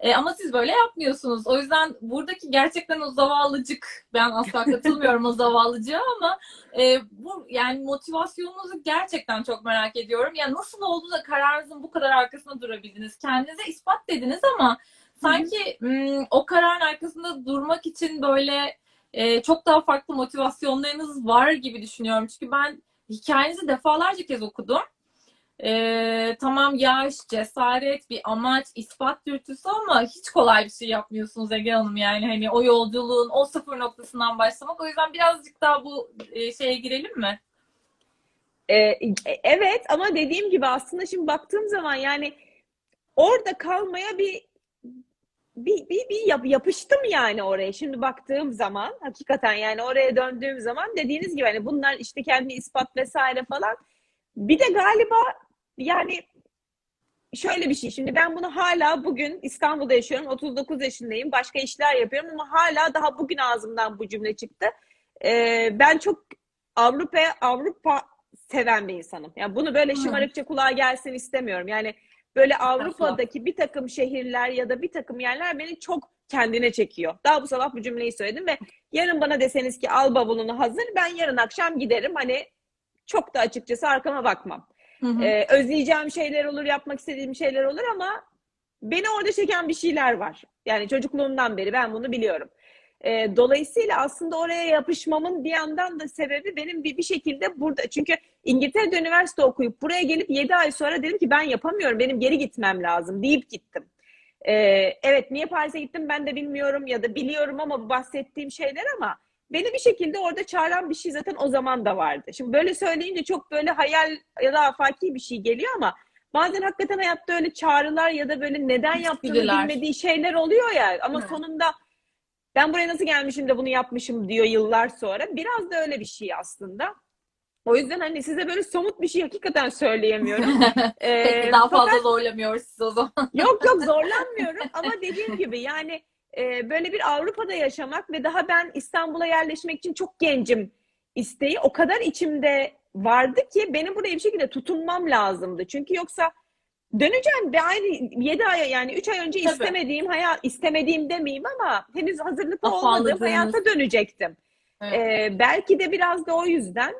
E, ama siz böyle yapmıyorsunuz. O yüzden buradaki gerçekten o zavallıcık, ben asla katılmıyorum o [LAUGHS] zavallıcığa ama e, bu yani motivasyonunuzu gerçekten çok merak ediyorum. Ya nasıl oldu da kararınızın bu kadar arkasında durabildiniz? Kendinize ispat dediniz ama sanki m, o kararın arkasında durmak için böyle e, çok daha farklı motivasyonlarınız var gibi düşünüyorum. Çünkü ben hikayenizi defalarca kez okudum. Ee, tamam yaş, cesaret, bir amaç, ispat dürtüsü ama hiç kolay bir şey yapmıyorsunuz Ege Hanım yani hani o yolculuğun o sıfır noktasından başlamak. O yüzden birazcık daha bu e, şeye girelim mi? Ee, evet ama dediğim gibi aslında şimdi baktığım zaman yani orada kalmaya bir bir, bir, bir yap, yapıştım yani oraya. Şimdi baktığım zaman hakikaten yani oraya döndüğüm zaman dediğiniz gibi hani bunlar işte kendi ispat vesaire falan. Bir de galiba yani şöyle bir şey. Şimdi ben bunu hala bugün İstanbul'da yaşıyorum. 39 yaşındayım. Başka işler yapıyorum ama hala daha bugün ağzımdan bu cümle çıktı. Ee, ben çok Avrupa Avrupa seven bir insanım. Yani bunu böyle şımarıkça kulağa gelsin istemiyorum. Yani böyle Avrupa'daki bir takım şehirler ya da bir takım yerler beni çok kendine çekiyor. Daha bu sabah bu cümleyi söyledim ve yarın bana deseniz ki al bavulunu hazır ben yarın akşam giderim. Hani çok da açıkçası arkama bakmam. Hı hı. Ee, özleyeceğim şeyler olur, yapmak istediğim şeyler olur ama beni orada çeken bir şeyler var. Yani çocukluğumdan beri ben bunu biliyorum. E, dolayısıyla aslında oraya yapışmamın bir yandan da sebebi benim bir, bir şekilde burada. Çünkü İngiltere'de üniversite okuyup buraya gelip 7 ay sonra dedim ki ben yapamıyorum. Benim geri gitmem lazım deyip gittim. E, evet niye Paris'e gittim ben de bilmiyorum ya da biliyorum ama bu bahsettiğim şeyler ama beni bir şekilde orada çağıran bir şey zaten o zaman da vardı. Şimdi böyle söyleyince çok böyle hayal ya da afaki bir şey geliyor ama bazen hakikaten hayatta öyle çağrılar ya da böyle neden yaptığını bilmediği şeyler oluyor ya ama Evet. sonunda ben buraya nasıl gelmişim de bunu yapmışım diyor yıllar sonra. Biraz da öyle bir şey aslında. O yüzden hani size böyle somut bir şey hakikaten söyleyemiyorum. [LAUGHS] Ee, Peki daha fakat- fazla zorlamıyoruz siz o zaman. [LAUGHS] Yok yok zorlanmıyorum ama dediğim gibi yani e, böyle bir Avrupa'da yaşamak ve daha ben İstanbul'a yerleşmek için çok gencim isteği o kadar içimde vardı ki benim buraya bir şekilde tutunmam lazımdı. Çünkü yoksa döneceğim ve aynı 7 ay yani 3 ay önce Tabii. istemediğim hayat istemediğim demeyeyim ama henüz hazırlıklı olmadığım hayata dönecektim. Evet. Ee, belki de biraz da o yüzden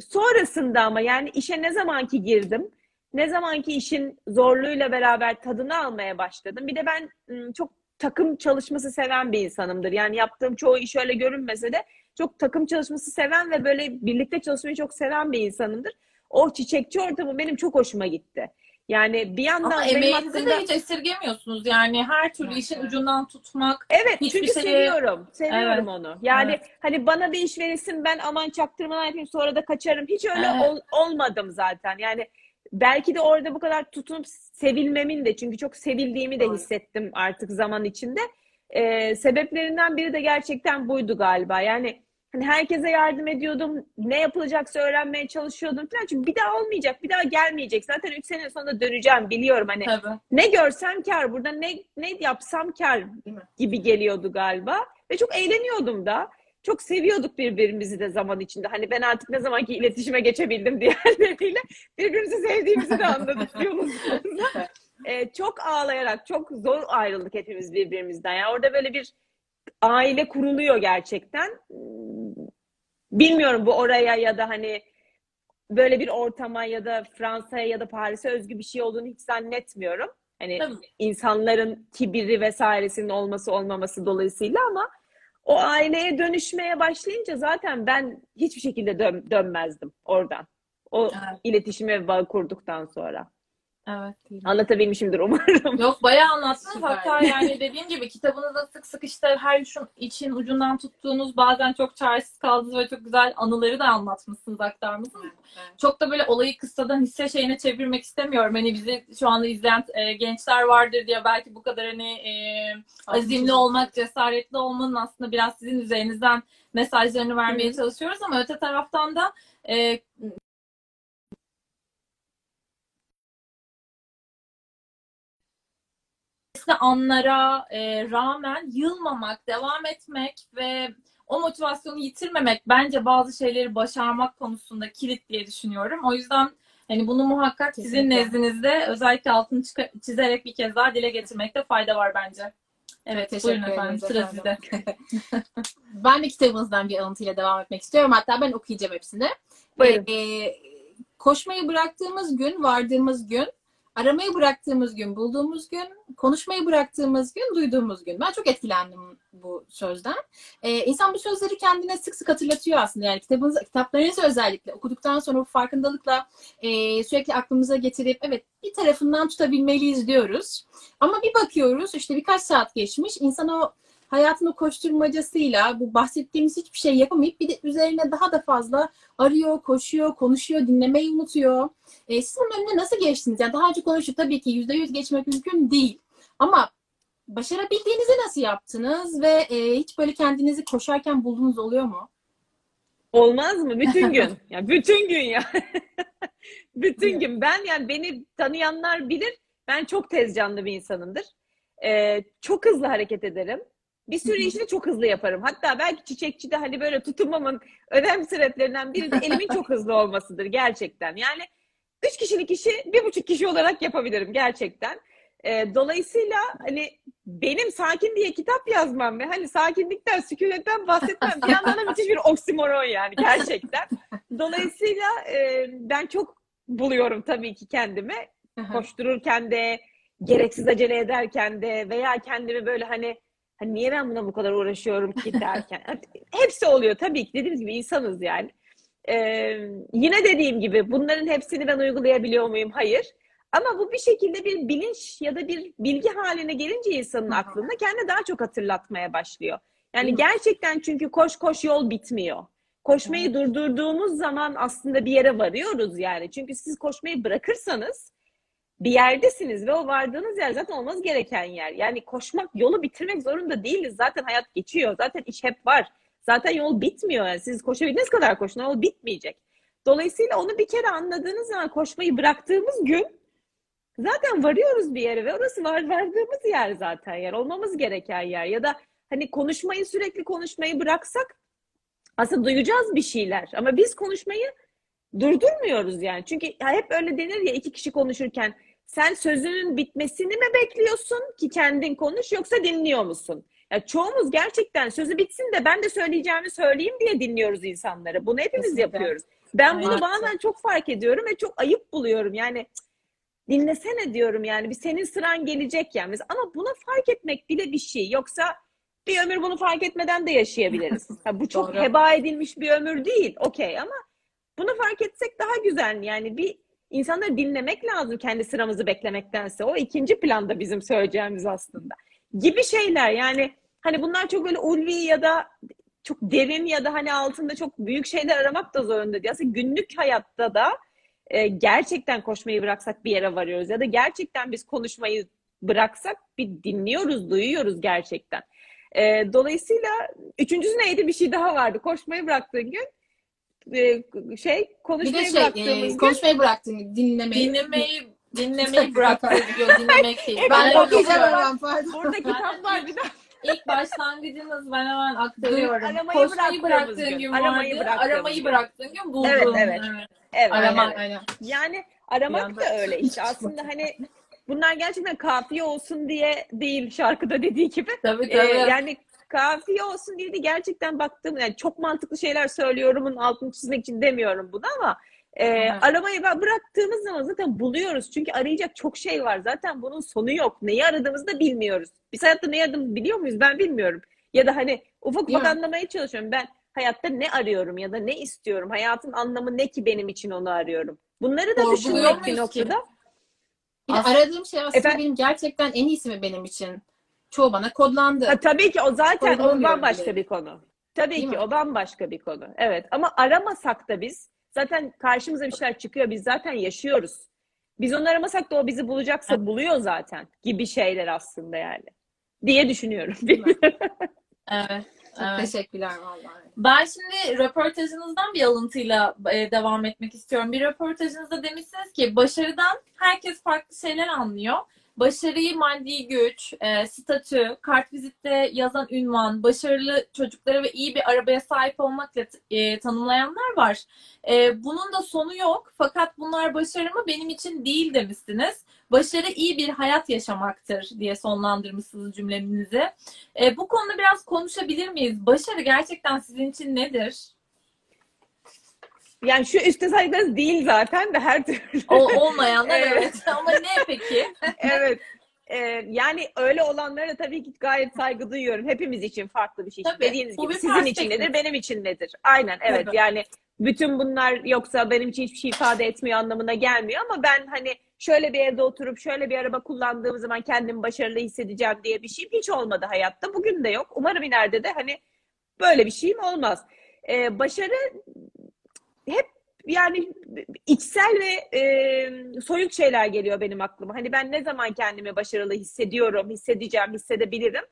sonrasında ama yani işe ne zamanki girdim, ne zamanki işin zorluğuyla beraber tadını almaya başladım. Bir de ben çok takım çalışması seven bir insanımdır. Yani yaptığım çoğu iş öyle görünmese de çok takım çalışması seven ve böyle birlikte çalışmayı çok seven bir insanımdır. O çiçekçi ortamı benim çok hoşuma gitti. Yani bir yandan Ama benim emeğinizi hakkında... de hiç esirgemiyorsunuz. Yani her türlü işin ucundan tutmak. Evet çünkü şeyi- seviyorum. Seviyorum Evet. onu. Yani Evet. hani bana bir iş verilsin ben aman çaktırmadan yapayım sonra da kaçarım. Hiç öyle Evet. ol- olmadım zaten. Yani belki de orada bu kadar tutunup sevilmemin de çünkü çok sevildiğimi de Doğru. hissettim artık zaman içinde. Ee, sebeplerinden biri de gerçekten buydu galiba. Yani hani herkese yardım ediyordum. Ne yapılacaksa öğrenmeye çalışıyordum falan. Çünkü bir daha olmayacak, bir daha gelmeyecek. Zaten 3 sene sonra döneceğim biliyorum hani. Tabii. Ne görsem kar, burada ne ne yapsam kar gibi geliyordu galiba. Ve çok eğleniyordum da. Çok seviyorduk birbirimizi de zaman içinde. Hani ben artık ne zamanki iletişime geçebildim diğerleriyle [LAUGHS] birbirimizi sevdiğimizi de anladık diyorsunuz. [LAUGHS] Ee, çok ağlayarak, çok zor ayrıldık hepimiz birbirimizden. Yani orada böyle bir aile kuruluyor gerçekten. Bilmiyorum bu oraya ya da hani böyle bir ortama ya da Fransa'ya ya da Paris'e özgü bir şey olduğunu hiç zannetmiyorum. Hani Tabii. insanların kibiri vesairesinin olması olmaması dolayısıyla ama o aileye dönüşmeye başlayınca zaten ben hiçbir şekilde dön- dönmezdim oradan. O Evet. iletişimi ve bağı kurduktan sonra. Evet. Anlatabilmişimdir umarım. [LAUGHS] Yok bayağı anlattınız. Hatta yani dediğim gibi kitabınızda sık sık işte her şu için ucundan tuttuğunuz bazen çok çaresiz kaldığınız ve çok güzel anıları da anlatmışsınız, aktarmışsınız. Evet, evet. Çok da böyle olayı kıssadan hisse şeyine çevirmek istemiyorum. Hani bizi şu anda izleyen e, gençler vardır diye belki bu kadar hani e, azimli olmak, cesaretli olmanın aslında biraz sizin üzerinizden mesajlarını vermeye çalışıyoruz ama öte taraftan da e, anlara e, rağmen yılmamak, devam etmek ve o motivasyonu yitirmemek bence bazı şeyleri başarmak konusunda kilit diye düşünüyorum. O yüzden hani bunu muhakkak sizin Kesinlikle. nezdinizde özellikle altını çizerek bir kez daha dile getirmekte fayda var bence. Evet, Teşekkür buyurun efendim. Sıra sizde. [LAUGHS] [LAUGHS] Ben de kitabınızdan bir alıntıyla devam etmek istiyorum. Hatta ben okuyacağım hepsini. Buyurun. Ee, koşmayı bıraktığımız gün, vardığımız gün, aramayı bıraktığımız gün, bulduğumuz gün, konuşmayı bıraktığımız gün, duyduğumuz gün. Ben çok etkilendim bu sözden. Ee, insan bu sözleri kendine sık sık hatırlatıyor aslında. Yani kitabınız, kitaplarınızı özellikle okuduktan sonra bu farkındalıkla e, sürekli aklımıza getirip evet bir tarafından tutabilmeliyiz diyoruz. Ama bir bakıyoruz işte birkaç saat geçmiş. İnsan o hayatın o koşturmacasıyla bu bahsettiğimiz hiçbir şey yapamayıp bir de üzerine daha da fazla arıyor, koşuyor, konuşuyor, dinlemeyi unutuyor. E, siz bunun önüne nasıl geçtiniz? Yani daha önce konuştuk tabii ki yüzde yüz geçmek mümkün değil. Ama başarabildiğinizi nasıl yaptınız ve e, hiç böyle kendinizi koşarken bulduğunuz oluyor mu? Olmaz mı? Bütün gün. [LAUGHS] Ya bütün gün ya. [LAUGHS] bütün gün. Ben yani beni tanıyanlar bilir. Ben çok tez canlı bir insanımdır. Ee, çok hızlı hareket ederim. Bir sürü işi çok hızlı yaparım. Hatta belki çiçekçide hani böyle tutunmamın önemli sebeplerinden biri de elimin çok hızlı olmasıdır gerçekten. Yani üç kişilik işi bir buçuk kişi olarak yapabilirim gerçekten. Ee, dolayısıyla hani benim sakin diye kitap yazmam ve hani sakinlikten, sükunetten bahsetmem bir yandan da müthiş bir oksimoron yani gerçekten. Dolayısıyla e, ben çok buluyorum tabii ki kendimi koştururken de gereksiz acele ederken de veya kendimi böyle hani hani niye ben buna bu kadar uğraşıyorum ki derken [LAUGHS] hepsi oluyor tabii ki dediğimiz gibi insanız yani. Ee, yine dediğim gibi bunların hepsini ben uygulayabiliyor muyum? Hayır. Ama bu bir şekilde bir bilinç ya da bir bilgi haline gelince insanın aklında kendini daha çok hatırlatmaya başlıyor. Yani gerçekten çünkü koş koş yol bitmiyor. Koşmayı durdurduğumuz zaman aslında bir yere varıyoruz yani. Çünkü siz koşmayı bırakırsanız bir yerdesiniz ve o vardığınız yer zaten olmaz gereken yer. Yani koşmak, yolu bitirmek zorunda değiliz. Zaten hayat geçiyor. Zaten iş hep var. Zaten yol bitmiyor. Yani siz koşabildiğiniz kadar koşun. Yol bitmeyecek. Dolayısıyla onu bir kere anladığınız zaman koşmayı bıraktığımız gün zaten varıyoruz bir yere ve orası var vardığımız yer zaten yer. Olmamız gereken yer. Ya da hani konuşmayı sürekli konuşmayı bıraksak aslında duyacağız bir şeyler. Ama biz konuşmayı durdurmuyoruz yani. Çünkü hep öyle denir ya iki kişi konuşurken sen sözünün bitmesini mi bekliyorsun ki kendin konuş yoksa dinliyor musun? Ya çoğumuz gerçekten sözü bitsin de ben de söyleyeceğimi söyleyeyim diye dinliyoruz insanları. Bunu hepimiz Kesinlikle. yapıyoruz. Ben bunu bazen çok fark ediyorum ve çok ayıp buluyorum. Yani dinlesene diyorum yani bir senin sıran gelecek yani. Ama bunu fark etmek bile bir şey. Yoksa bir ömür bunu fark etmeden de yaşayabiliriz. [LAUGHS] Ha, bu çok Doğru. heba edilmiş bir ömür değil. Okey ama bunu fark etsek daha güzel. Yani bir insanları dinlemek lazım kendi sıramızı beklemektense. O ikinci planda bizim söyleyeceğimiz aslında. Gibi şeyler yani hani bunlar çok böyle ulvi ya da çok derin ya da hani altında çok büyük şeyler aramak da zorunda değil. Aslında günlük hayatta da e, gerçekten koşmayı bıraksak bir yere varıyoruz ya da gerçekten biz konuşmayı bıraksak bir dinliyoruz, duyuyoruz gerçekten. E, dolayısıyla üçüncüsü neydi? Bir şey daha vardı. Koşmayı bıraktığın gün e, şey Bir de konuşmayı şey, bıraktığımız e, konuşmayı bıraktın, dinlemeyi. Dinlemeyi [LAUGHS] dinlemeyi bıraktırıyor, dinlemek değil. Ben öyle okuyacağım burada kitap var bir de İlk başlangıcınız ben hemen aktarıyorum. Aramayı Koşmayı bıraktığın gün. gün Aramayı vardı. bıraktığımız Aramayı bıraktığın gün buldun. Evet, evet. evet, Aramak. evet. Aynen. Yani aramak da öyle işte aslında hani bunlar gerçekten kafiye olsun diye değil şarkıda dediği gibi. Tabii Ee, tabii. yani kafiye olsun diye de gerçekten baktım yani çok mantıklı şeyler söylüyorumun altını çizmek için demiyorum bunu ama e, Evet. aramayı bıraktığımız zaman zaten buluyoruz. Çünkü arayacak çok şey var. Zaten bunun sonu yok. Neyi aradığımızı da bilmiyoruz. Biz hayatta neyi aradığımızı biliyor muyuz? Ben bilmiyorum. Ya da hani ufak ufak anlamaya çalışıyorum. Ben hayatta ne arıyorum ya da ne istiyorum? Hayatın anlamı ne ki benim için onu arıyorum? Bunları da düşünmek bir ki? noktada. Bir Aslında- aradığım şey aslında Efendim? benim gerçekten en iyisi mi benim için? Çoğu bana kodlandı. Ha, tabii ki o zaten o bambaşka bile. bir konu. Tabii Değil ki mi? o bambaşka bir konu. Evet ama aramasak da biz zaten karşımıza bir şeyler çıkıyor. Biz zaten yaşıyoruz. Biz onu aramasak da o bizi bulacaksa buluyor zaten gibi şeyler aslında yani. Diye düşünüyorum. [LAUGHS] Evet. Çok evet. teşekkürler vallahi. Ben şimdi röportajınızdan bir alıntıyla e, devam etmek istiyorum. Bir röportajınızda demişsiniz ki başarıdan herkes farklı şeyler anlıyor. Başarıyı maddi güç, e, statü, kartvizitte yazan ünvan, başarılı çocuklara ve iyi bir arabaya sahip olmakla e, tanımlayanlar var. E, bunun da sonu yok. Fakat bunlar başarı mı benim için değil demişsiniz. Başarı iyi bir hayat yaşamaktır diye sonlandırmışsınız cümlenizi. E, bu konuda biraz konuşabilir miyiz? Başarı gerçekten sizin için nedir? Yani şu üstte saygınız değil zaten de her türlü. O olmayanlar [LAUGHS] Evet. evet. Ama ne peki? [LAUGHS] evet. Ee, yani öyle olanlara da tabii ki gayet saygı duyuyorum. Hepimiz için farklı bir şey. Tabii, Dediğiniz gibi sizin için nedir, benim için nedir? Aynen evet. Tabii. Yani bütün bunlar yoksa benim için hiçbir şey ifade etmiyor anlamına gelmiyor ama ben hani şöyle bir evde oturup şöyle bir araba kullandığım zaman kendimi başarılı hissedeceğim diye bir şeyim hiç olmadı hayatta. Bugün de yok. Umarım ileride de hani böyle bir şeyim olmaz. Ee, başarı hep yani içsel ve e, soyut şeyler geliyor benim aklıma. Hani ben ne zaman kendimi başarılı hissediyorum, hissedeceğim, hissedebilirim.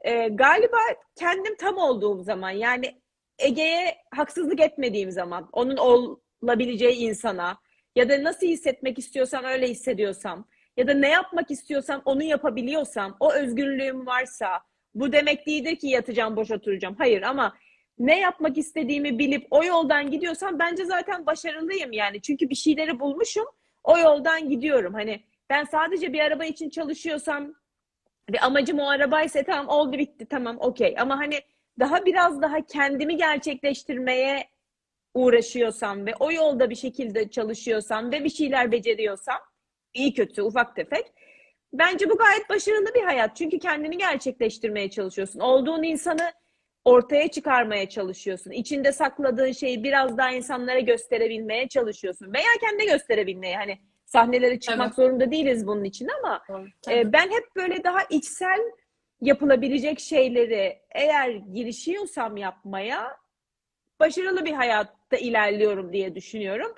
E, galiba kendim tam olduğum zaman yani Ege'ye haksızlık etmediğim zaman, onun olabileceği insana ya da nasıl hissetmek istiyorsam öyle hissediyorsam ya da ne yapmak istiyorsam onu yapabiliyorsam, o özgürlüğüm varsa bu demek değildir ki yatacağım, boş oturacağım. Hayır ama ne yapmak istediğimi bilip o yoldan gidiyorsam bence zaten başarılıyım yani. Çünkü bir şeyleri bulmuşum. O yoldan gidiyorum. Hani ben sadece bir araba için çalışıyorsam ve amacım o arabaysa tamam oldu bitti tamam okey. Ama hani daha biraz daha kendimi gerçekleştirmeye uğraşıyorsam ve o yolda bir şekilde çalışıyorsam ve bir şeyler beceriyorsam iyi kötü ufak tefek bence bu gayet başarılı bir hayat. Çünkü kendini gerçekleştirmeye çalışıyorsun. Olduğun insanı ortaya çıkarmaya çalışıyorsun. İçinde sakladığın şeyi biraz daha insanlara gösterebilmeye çalışıyorsun. Veya kendine gösterebilmeye. Hani sahnelere çıkmak Evet. zorunda değiliz bunun için ama e, ben hep böyle daha içsel yapılabilecek şeyleri eğer girişiyorsam yapmaya başarılı bir hayatta ilerliyorum diye düşünüyorum.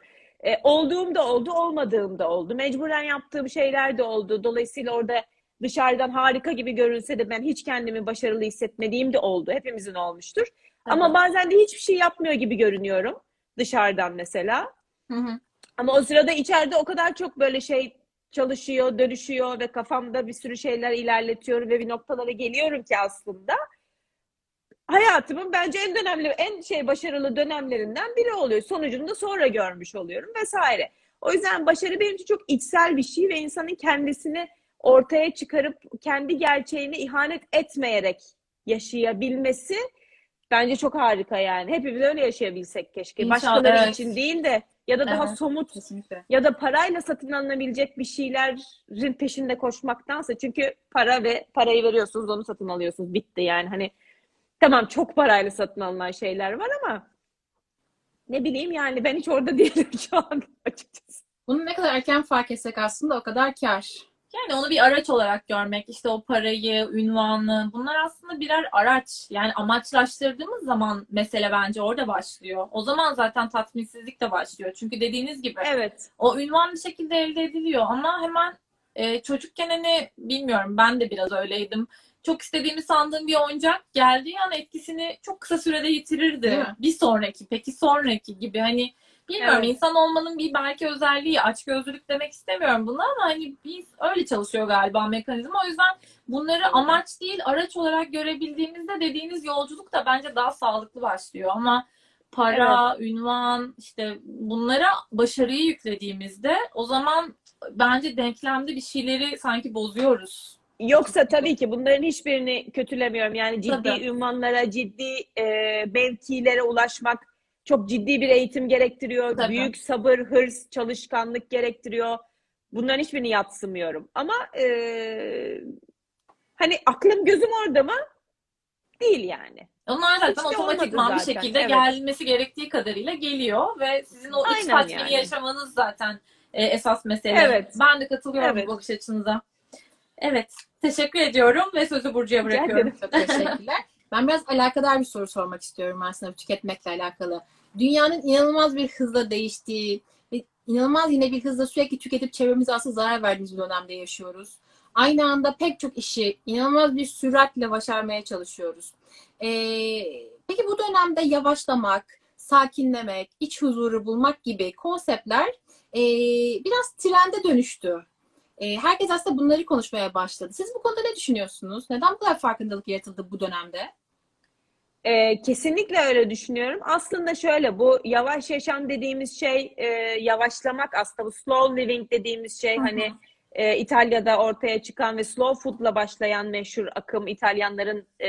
E, olduğum da oldu, olmadığım da oldu. Mecburen yaptığım şeyler de oldu. Dolayısıyla orada dışarıdan harika gibi görünse de ben hiç kendimi başarılı hissetmediğim de oldu. Hepimizin olmuştur. Ama bazen de hiçbir şey yapmıyor gibi görünüyorum dışarıdan mesela. Hı hı. Ama o sırada içeride o kadar çok böyle şey çalışıyor, dönüşüyor ve kafamda bir sürü şeyler ilerletiyorum ve bir noktalara geliyorum ki aslında hayatımın bence en önemli, en şey başarılı dönemlerinden biri oluyor. Sonucunu da sonra görmüş oluyorum vesaire. O yüzden başarı benim için çok içsel bir şey ve insanın kendisini ortaya çıkarıp kendi gerçeğini ihanet etmeyerek yaşayabilmesi bence çok harika yani. Hepimiz öyle yaşayabilsek keşke. İnşallah, Başkaları evet. için değil de ya da daha Evet. somut Kesinlikle. ya da parayla satın alınabilecek bir şeylerin peşinde koşmaktansa çünkü para ve parayı veriyorsunuz onu satın alıyorsunuz bitti yani hani tamam çok parayla satın alınan şeyler var ama ne bileyim yani ben hiç orada [LAUGHS] değilim şu an açıkçası. Bunu ne kadar erken fark etsek aslında o kadar kar. Yani onu bir araç olarak görmek, işte o parayı, ünvanı, bunlar aslında birer araç. Yani amaçlaştırdığımız zaman mesele bence orada başlıyor. O zaman zaten tatminsizlik de başlıyor. Çünkü dediğiniz gibi Evet. o ünvan bir şekilde elde ediliyor ama hemen e, çocukken hani bilmiyorum ben de biraz öyleydim. Çok istediğimi sandığım bir oyuncak geldiği an etkisini çok kısa sürede yitirirdi. Bir sonraki, peki sonraki gibi hani bilmiyorum Evet. insan olmanın bir belki özelliği açgözlülük demek istemiyorum bunu ama hani biz öyle çalışıyor galiba mekanizma. O yüzden bunları amaç değil araç olarak görebildiğimizde dediğiniz yolculuk da bence daha sağlıklı başlıyor ama para, ünvan işte bunlara başarıyı yüklediğimizde o zaman bence denklemde bir şeyleri sanki bozuyoruz. Yoksa tabii ki bunların hiçbirini kötülemiyorum. Yani ciddi Tabii. ünvanlara, ciddi e, mevkilere ulaşmak çok ciddi bir eğitim gerektiriyor. Tabii. Büyük sabır, hırs, çalışkanlık gerektiriyor. Bunların hiçbirini yatsımıyorum. Ama e, hani aklım gözüm orada mı? Değil yani. Onlar zaten Hiç otomatikman olmadı bir zaten, şekilde evet. gelmesi gerektiği kadarıyla geliyor ve sizin o iç Aynen tatmini yani. yaşamanız zaten e, esas mesele. Evet. Ben de katılıyorum Evet. bu bakış açınıza. Evet. Teşekkür ediyorum ve sözü Burcu'ya bırakıyorum. Çok teşekkürler. [LAUGHS] Ben biraz alakadar bir soru sormak istiyorum aslında tüketmekle alakalı. Dünyanın inanılmaz bir hızla değiştiği ve inanılmaz yine bir hızla sürekli tüketip çevremize aslında zarar verdiğimiz bir dönemde yaşıyoruz. Aynı anda pek çok işi inanılmaz bir süratle başarmaya çalışıyoruz. Ee, peki bu dönemde yavaşlamak, sakinlemek, iç huzuru bulmak gibi konseptler ee, biraz trende dönüştü. Ee, herkes aslında bunları konuşmaya başladı. Siz bu konuda ne düşünüyorsunuz? Neden bu kadar farkındalık yaratıldı bu dönemde? Ee, kesinlikle öyle düşünüyorum. Aslında şöyle bu yavaş yaşam dediğimiz şey e, yavaşlamak aslında bu slow living dediğimiz şey Hı hı. hani e, İtalya'da ortaya çıkan ve slow food'la başlayan meşhur akım İtalyanların e,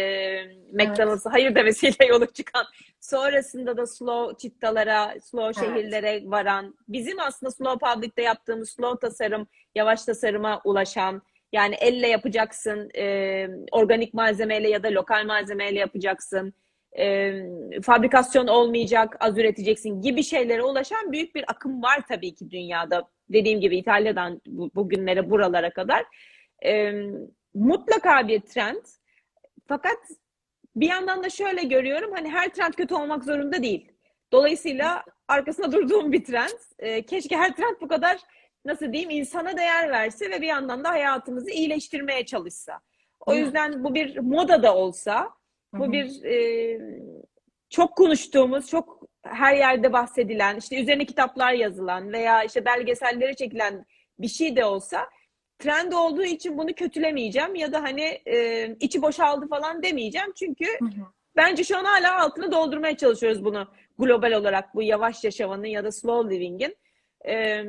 McDonald's'a hayır demesiyle yola çıkan sonrasında da slow çittalara, slow Evet. şehirlere varan bizim aslında slow public'te yaptığımız slow tasarım, yavaş tasarıma ulaşan yani elle yapacaksın, e, organik malzemeyle ya da lokal malzemeyle yapacaksın e, fabrikasyon olmayacak, az üreteceksin gibi şeylere ulaşan büyük bir akım var tabii ki dünyada. Dediğim gibi İtalya'dan bu, bugünlere buralara kadar. E, mutlaka bir trend. Fakat bir yandan da şöyle görüyorum hani her trend kötü olmak zorunda değil. Dolayısıyla arkasında durduğum bir trend. E, keşke her trend bu kadar nasıl diyeyim insana değer verse ve bir yandan da hayatımızı iyileştirmeye çalışsa. O yüzden bu bir moda da olsa bu hı. bir e, çok konuştuğumuz, çok her yerde bahsedilen, işte üzerine kitaplar yazılan veya işte belgesellere çekilen bir şey de olsa trend olduğu için bunu kötülemeyeceğim ya da hani e, içi boşaldı falan demeyeceğim. Çünkü Hı hı. bence şu an hala altını doldurmaya çalışıyoruz bunu global olarak bu yavaş yaşamanın ya da slow living'in. E,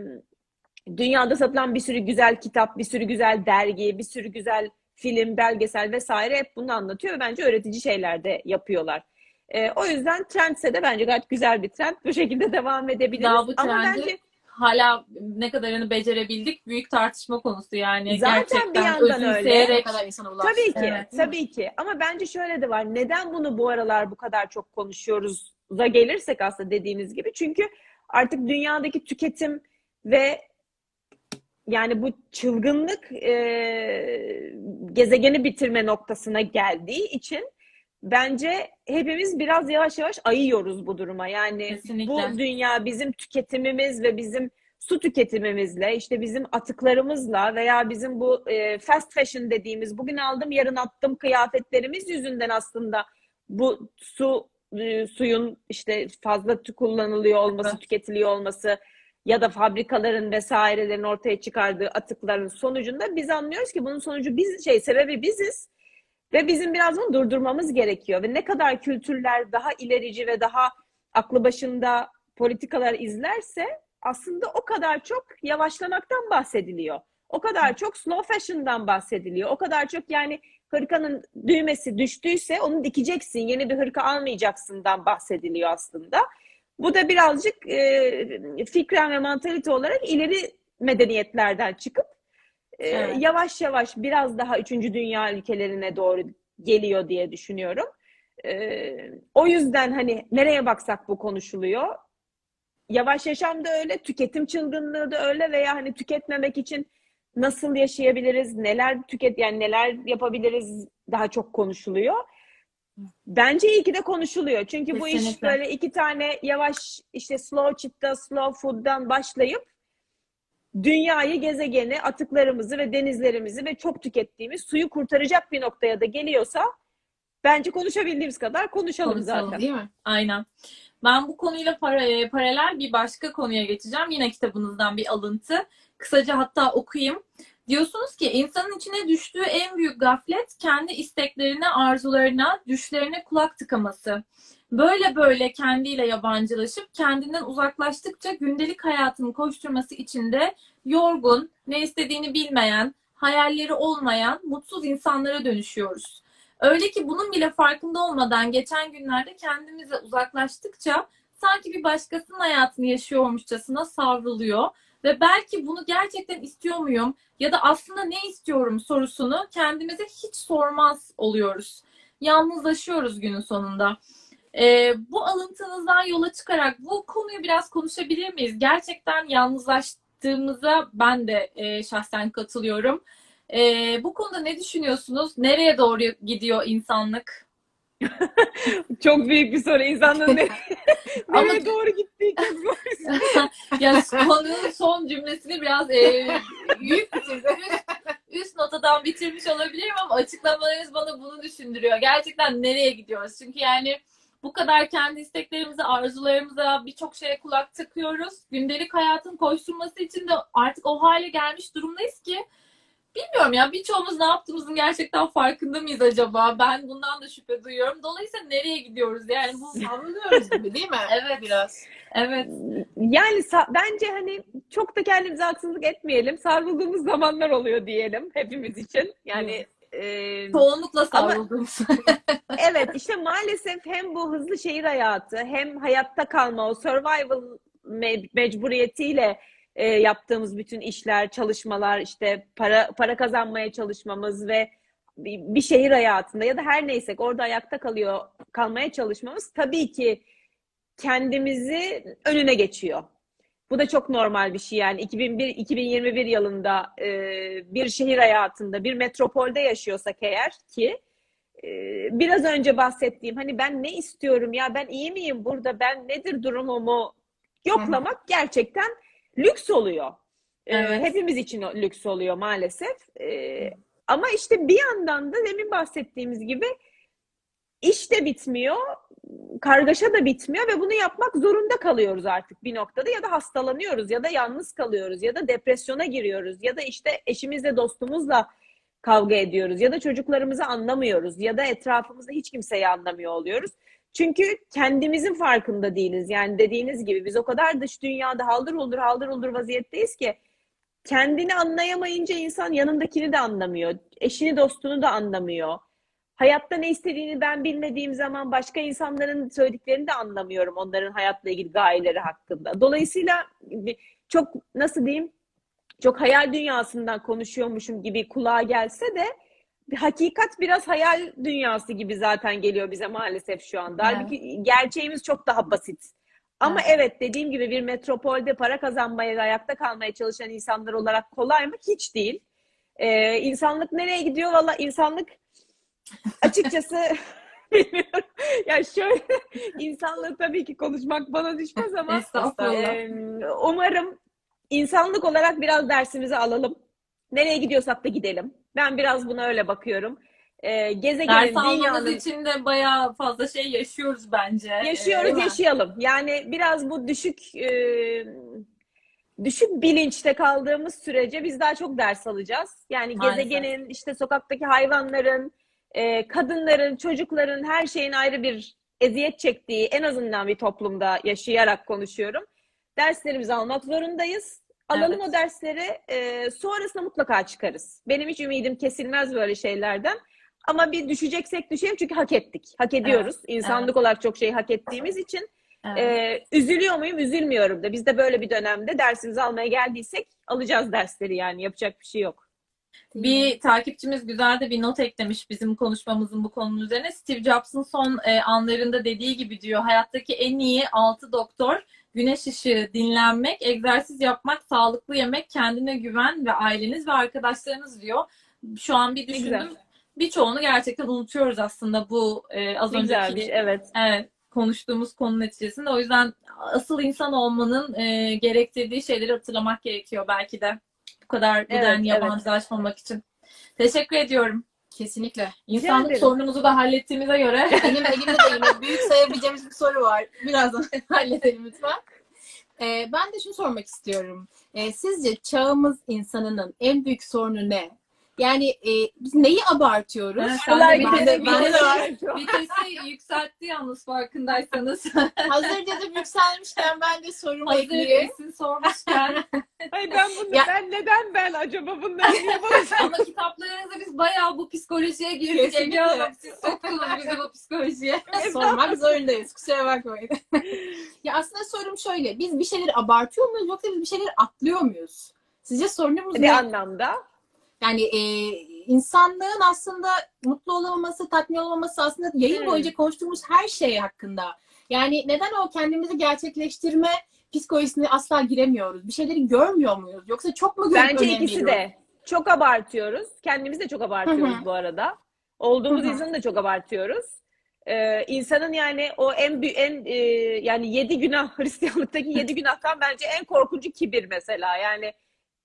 dünyada satılan bir sürü güzel kitap, bir sürü güzel dergi, bir sürü güzel film, belgesel vesaire hep bunu anlatıyor ve bence öğretici şeyler de yapıyorlar. Ee, o yüzden trendse de bence gayet güzel bir trend. Bu şekilde devam edebiliriz. Daha bu Ama trendi bence hala ne kadarını becerebildik büyük tartışma konusu yani. Zaten Gerçekten bir yandan öyle. kadar insana ulaştı. Tabii ki, Evet. tabii ki. Ama bence şöyle de var. Neden bunu bu aralar bu kadar çok konuşuyoruz da gelirsek aslında dediğiniz gibi. Çünkü artık dünyadaki tüketim ve yani bu çılgınlık e, gezegeni bitirme noktasına geldiği için bence hepimiz biraz yavaş yavaş ayıyoruz bu duruma. Yani Kesinlikle. bu dünya bizim tüketimimiz ve bizim su tüketimimizle, işte bizim atıklarımızla veya bizim bu e, fast fashion dediğimiz bugün aldım yarın attım kıyafetlerimiz yüzünden aslında bu su e, suyun işte fazla kullanılıyor olması, tüketiliyor olması ya da fabrikaların vesairelerin ortaya çıkardığı atıkların sonucunda biz anlıyoruz ki bunun sonucu biz şey sebebi biziz ve bizim biraz bunu durdurmamız gerekiyor ve ne kadar kültürler daha ilerici ve daha aklı başında politikalar izlerse aslında o kadar çok yavaşlamaktan bahsediliyor. O kadar çok slow fashion'dan bahsediliyor. O kadar çok yani hırkanın düğmesi düştüyse onu dikeceksin, yeni bir hırka almayacaksından bahsediliyor aslında. Bu da birazcık e, fikren ve mantalite olarak ileri medeniyetlerden çıkıp e, Evet. yavaş yavaş biraz daha üçüncü dünya ülkelerine doğru geliyor diye düşünüyorum. E, o yüzden hani nereye baksak bu konuşuluyor. Yavaş yaşam da öyle, tüketim çılgınlığı da öyle veya hani tüketmemek için nasıl yaşayabiliriz, neler tüket yani neler yapabiliriz daha çok konuşuluyor. Bence iyi ki de konuşuluyor. Çünkü bu iş Kesinlikle. böyle iki tane yavaş işte slow chip'ta, slow food'dan başlayıp dünyayı, gezegeni, atıklarımızı ve denizlerimizi ve çok tükettiğimiz suyu kurtaracak bir noktaya da geliyorsa bence konuşabildiğimiz kadar konuşalım, Konuşalım, zaten. değil mi? Aynen. Ben bu konuyla para, e, paralel bir başka konuya geçeceğim. Yine kitabınızdan bir alıntı. Kısaca hatta okuyayım. Diyorsunuz ki insanın içine düştüğü en büyük gaflet kendi isteklerine, arzularına, düşlerine kulak tıkaması. Böyle böyle kendiyle yabancılaşıp kendinden uzaklaştıkça gündelik hayatın koşturması içinde yorgun, ne istediğini bilmeyen, hayalleri olmayan, mutsuz insanlara dönüşüyoruz. Öyle ki bunun bile farkında olmadan geçen günlerde kendimize uzaklaştıkça sanki bir başkasının hayatını yaşıyormuşçasına savruluyor ve belki bunu gerçekten istiyor muyum ya da aslında ne istiyorum sorusunu kendimize hiç sormaz oluyoruz. Yalnızlaşıyoruz günün sonunda. Ee, bu alıntınızdan yola çıkarak bu konuyu biraz konuşabilir miyiz? Gerçekten yalnızlaştığımıza ben de e, şahsen katılıyorum. Ee, bu konuda ne düşünüyorsunuz? Nereye doğru gidiyor insanlık? Çok büyük bir soru. İnsanlığın [LAUGHS] nereye, Ama- nereye doğru gittiği çok zor. [LAUGHS] ya konunun son cümlesini biraz e, yük üst, üst notadan bitirmiş olabilirim ama açıklamalarınız bana bunu düşündürüyor. Gerçekten nereye gidiyoruz? Çünkü yani bu kadar kendi isteklerimize, arzularımıza birçok şeye kulak takıyoruz. Gündelik hayatın koşturması için de artık o hale gelmiş durumdayız ki bilmiyorum ya birçoğumuz ne yaptığımızın gerçekten farkında mıyız acaba? Ben bundan da şüphe duyuyorum. Dolayısıyla nereye gidiyoruz? Yani bu [LAUGHS] Savruluyoruz gibi değil mi? Evet. Biraz. evet. Yani bence hani çok da kendimize haksızlık etmeyelim. Sarıldığımız zamanlar oluyor diyelim hepimiz için. Yani e, Çoğunlukla savrulduğumuz. [LAUGHS] evet işte maalesef hem bu hızlı şehir hayatı hem hayatta kalma o survival me- mecburiyetiyle e, yaptığımız bütün işler, çalışmalar, işte para para kazanmaya çalışmamız ve bir, şehir hayatında ya da her neysek orada ayakta kalıyor kalmaya çalışmamız tabii ki kendimizi önüne geçiyor. Bu da çok normal bir şey yani 2001-2021 yılında e, bir şehir hayatında bir metropolde yaşıyorsak eğer ki e, biraz önce bahsettiğim hani ben ne istiyorum ya ben iyi miyim burada ben nedir durumumu yoklamak gerçekten lüks oluyor. E, Evet. hepimiz için lüks oluyor maalesef. E, ama işte bir yandan da demin bahsettiğimiz gibi iş de bitmiyor, kargaşa da bitmiyor ve bunu yapmak zorunda kalıyoruz artık bir noktada ya da hastalanıyoruz ya da yalnız kalıyoruz ya da depresyona giriyoruz ya da işte eşimizle dostumuzla kavga ediyoruz ya da çocuklarımızı anlamıyoruz ya da etrafımızda hiç kimseyi anlamıyor oluyoruz. Çünkü kendimizin farkında değiliz. Yani dediğiniz gibi biz o kadar dış dünyada haldır huldur haldır huldur vaziyetteyiz ki kendini anlayamayınca insan yanındakini de anlamıyor. Eşini dostunu da anlamıyor. Hayatta ne istediğini ben bilmediğim zaman başka insanların söylediklerini de anlamıyorum onların hayatla ilgili gayeleri hakkında. Dolayısıyla çok nasıl diyeyim çok hayal dünyasından konuşuyormuşum gibi kulağa gelse de hakikat biraz hayal dünyası gibi zaten geliyor bize maalesef şu anda. Evet. Halbuki gerçeğimiz çok daha basit. Ama Evet. evet dediğim gibi bir metropolde para kazanmaya ve ayakta kalmaya çalışan insanlar olarak kolay mı? Hiç değil. Ee, insanlık nereye gidiyor? Valla insanlık [LAUGHS] açıkçası [LAUGHS] bilmiyorum. Ya şöyle insanlığı tabii ki konuşmak bana düşmez ama ee, umarım insanlık olarak biraz dersimizi alalım. Nereye gidiyorsak da gidelim. Ben biraz buna öyle bakıyorum. Ee, gezegenin, Ders dünyanın için de bayağı fazla şey yaşıyoruz bence. Ee, yaşıyoruz, mi? yaşayalım. Yani biraz bu düşük e, düşük bilinçte kaldığımız sürece biz daha çok ders alacağız. Yani Maalesef. gezegenin, işte sokaktaki hayvanların, e, kadınların, çocukların her şeyin ayrı bir eziyet çektiği en azından bir toplumda yaşayarak konuşuyorum. Derslerimizi almak zorundayız. Alalım Evet. o dersleri. e, sonrasında mutlaka çıkarız. Benim hiç ümidim kesilmez böyle şeylerden. Ama bir düşeceksek düşelim çünkü hak ettik. Hak ediyoruz. İnsanlık olarak çok şey hak ettiğimiz için. Evet. Ee, üzülüyor muyum? Üzülmüyorum da. Biz de böyle bir dönemde dersimizi almaya geldiysek alacağız dersleri yani. Yapacak bir şey yok. Bir takipçimiz güzel de bir not eklemiş bizim konuşmamızın bu konunun üzerine. Steve Jobs'ın son e, anlarında dediği gibi diyor. Hayattaki en iyi altı doktor güneş ışığı, dinlenmek, egzersiz yapmak, sağlıklı yemek, kendine güven ve aileniz ve arkadaşlarınız diyor. Şu an bir düşündüm. Birçoğunu gerçekten unutuyoruz aslında bu e, az önceki bir, evet. Evet, konuştuğumuz konu neticesinde. O yüzden asıl insan olmanın e, gerektirdiği şeyleri hatırlamak gerekiyor belki de. Bu kadar birden Evet, yabancılaşmamak için. Teşekkür ediyorum. Kesinlikle. İnsanlık ederim. sorunumuzu da hallettiğimize göre [LAUGHS] Benim elimde de yine büyük sayabileceğimiz bir soru var. Birazdan [LAUGHS] halledelim lütfen. Ee, ben de şunu sormak istiyorum. Ee, sizce çağımız insanının en büyük sorunu ne? Yani e, biz neyi abartıyoruz? Evet, ben de, ben de, ben de. Vitesi yükseltti yalnız farkındaysanız. [LAUGHS] Hazır dedim yükselmişken ben de sorumu Hazır ekleyeyim. Esin sormuşken. Ay ben bunu, Ya- ben neden ben acaba bunları niye bana [LAUGHS] Ama kitaplarınızda biz bayağı bu psikolojiye girdik. Kesinlikle. Ege Hanım siz soktunuz bizi bu psikolojiye. [LAUGHS] Sormak zorundayız. Kusura bakmayın. ya aslında sorum şöyle. Biz bir şeyleri abartıyor muyuz yoksa biz bir şeyleri atlıyor muyuz? Sizce sorunumuz ne ne? anlamda? Yani e, insanlığın aslında mutlu olamaması, tatmin olamaması aslında yayın Hmm. boyunca konuştuğumuz her şey hakkında. Yani neden o kendimizi gerçekleştirme psikolojisine asla giremiyoruz? Bir şeyleri görmüyor muyuz? Yoksa çok mu görüp Bence ikisi veriyoruz? de. Çok abartıyoruz. Kendimiz de çok abartıyoruz bu arada. Olduğumuz Hı hı. insanı da çok abartıyoruz. Ee, insanın yani o en en e, yani yedi günah [LAUGHS] Hristiyanlıktaki yedi [LAUGHS] günahtan bence en korkuncu kibir mesela. Yani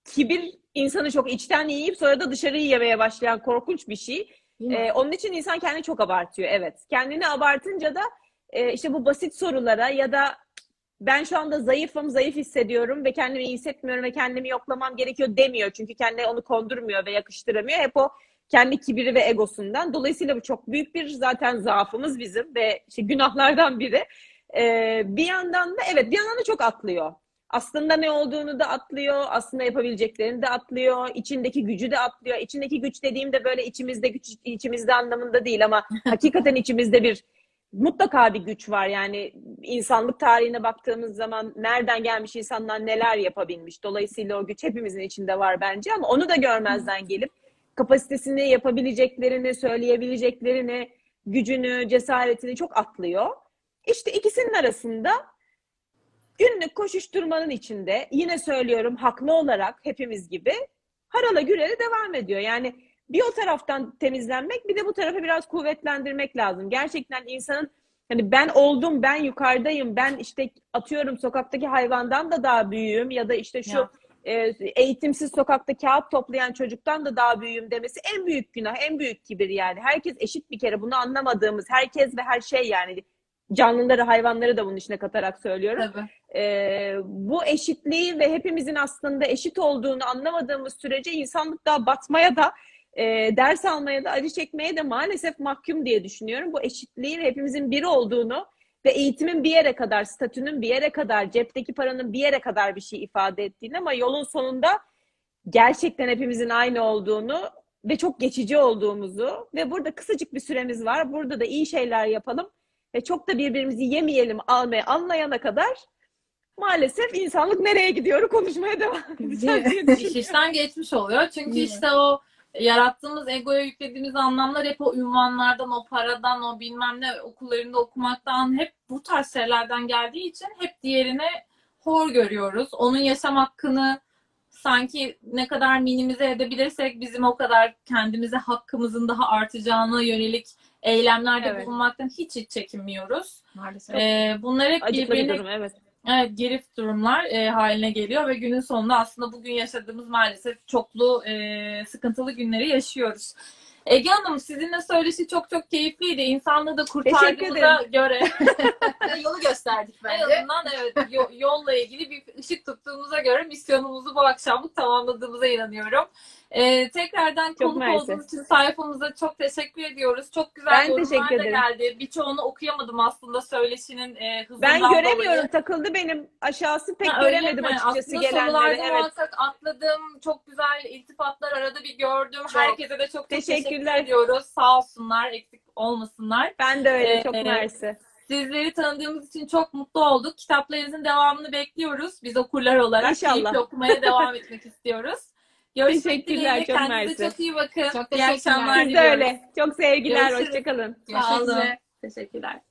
kibir insanı çok içten yiyip sonra da dışarıyı yemeye başlayan korkunç bir şey. Ee, onun için insan kendini çok abartıyor. Evet. Kendini abartınca da e, işte bu basit sorulara ya da ben şu anda zayıfım, zayıf hissediyorum ve kendimi iyi hissetmiyorum ve kendimi yoklamam gerekiyor demiyor. Çünkü kendine onu kondurmuyor ve yakıştıramıyor. Hep o kendi kibiri ve egosundan. Dolayısıyla bu çok büyük bir zaten zaafımız bizim ve işte günahlardan biri. Ee, bir yandan da evet bir yandan da çok atlıyor. Aslında ne olduğunu da atlıyor, aslında yapabileceklerini de atlıyor, içindeki gücü de atlıyor. İçindeki güç dediğimde böyle içimizde güç, içimizde anlamında değil ama [LAUGHS] hakikaten içimizde bir mutlaka bir güç var. Yani insanlık tarihine baktığımız zaman nereden gelmiş insanlar neler yapabilmiş. Dolayısıyla o güç hepimizin içinde var bence ama onu da görmezden gelip kapasitesini, yapabileceklerini, söyleyebileceklerini, gücünü, cesaretini çok atlıyor. İşte ikisinin arasında günlük koşuşturmanın içinde yine söylüyorum haklı olarak hepimiz gibi harala gürele devam ediyor. Yani bir o taraftan temizlenmek bir de bu tarafı biraz kuvvetlendirmek lazım. Gerçekten insanın hani ben oldum, ben yukarıdayım, ben işte atıyorum sokaktaki hayvandan da daha büyüğüm ya da işte şu Ya. e, eğitimsiz sokakta kağıt toplayan çocuktan da daha büyüğüm demesi en büyük günah, en büyük kibir yani. Herkes eşit bir kere bunu anlamadığımız herkes ve her şey yani canlıları, hayvanları da bunun içine katarak söylüyorum. Tabii. Ee, bu eşitliği ve hepimizin aslında eşit olduğunu anlamadığımız sürece insanlık daha batmaya da e, ders almaya da acı çekmeye de maalesef mahkum diye düşünüyorum. Bu eşitliği ve hepimizin bir olduğunu ve eğitimin bir yere kadar, statünün bir yere kadar, cepteki paranın bir yere kadar bir şey ifade ettiğini ama yolun sonunda gerçekten hepimizin aynı olduğunu ve çok geçici olduğumuzu ve burada kısacık bir süremiz var. Burada da iyi şeyler yapalım ve çok da birbirimizi yemeyelim almaya anlayana kadar maalesef insanlık nereye gidiyor konuşmaya devam edeceğiz İş [LAUGHS] işten geçmiş oluyor. Çünkü Niye? işte o yarattığımız egoya yüklediğimiz anlamlar hep o ünvanlardan, o paradan, o bilmem ne okullarında okumaktan hep bu tarz şeylerden geldiği için hep diğerine hor görüyoruz. Onun yaşam hakkını sanki ne kadar minimize edebilirsek bizim o kadar kendimize hakkımızın daha artacağına yönelik eylemlerde Evet. bulunmaktan hiç hiç çekinmiyoruz. Maalesef. Ee, bunlar hep Acıklı bir birbirine durum evet. Evet, gerift durumlar e, haline geliyor ve günün sonunda aslında bugün yaşadığımız maalesef çoklu e, sıkıntılı günleri yaşıyoruz. Ege Hanım sizinle söyleşi çok çok keyifliydi. İnsanlığı da kurtardığınıza göre [LAUGHS] Yolu gösterdik en bence. azından evet yo- yolla ilgili bir ışık tuttuğumuza göre misyonumuzu bu akşamlık tamamladığımıza inanıyorum. E, tekrardan konuk mersi. olduğunuz için sayfamıza çok teşekkür ediyoruz. Çok güzel Ben yorumlar da geldi. Birçoğunu okuyamadım aslında söyleşinin e, hızından Ben dolayı. göremiyorum takıldı benim aşağısı pek Ha, göremedim açıkçası Aslında gelenleri. Evet. muhakkak atladım. Çok güzel iltifatlar arada bir gördüm. Çok. Herkese de çok çok teşekkür ediyoruz. Sağ olsunlar, eksik olmasınlar. Ben de öyle çok Ee, mersi. Sizleri tanıdığımız için çok mutlu olduk. Kitaplarınızın devamını bekliyoruz. Biz okurlar olarak İnşallah. okumaya devam etmek [LAUGHS] istiyoruz. Görüşmek Teşekkürler, çok Kendinize çok iyi bakın. Çok İyi teşekkürler. akşamlar Siz de öyle. Çok sevgiler. Görüşürüz. Hoşçakalın. Sağ olun. Teşekkürler.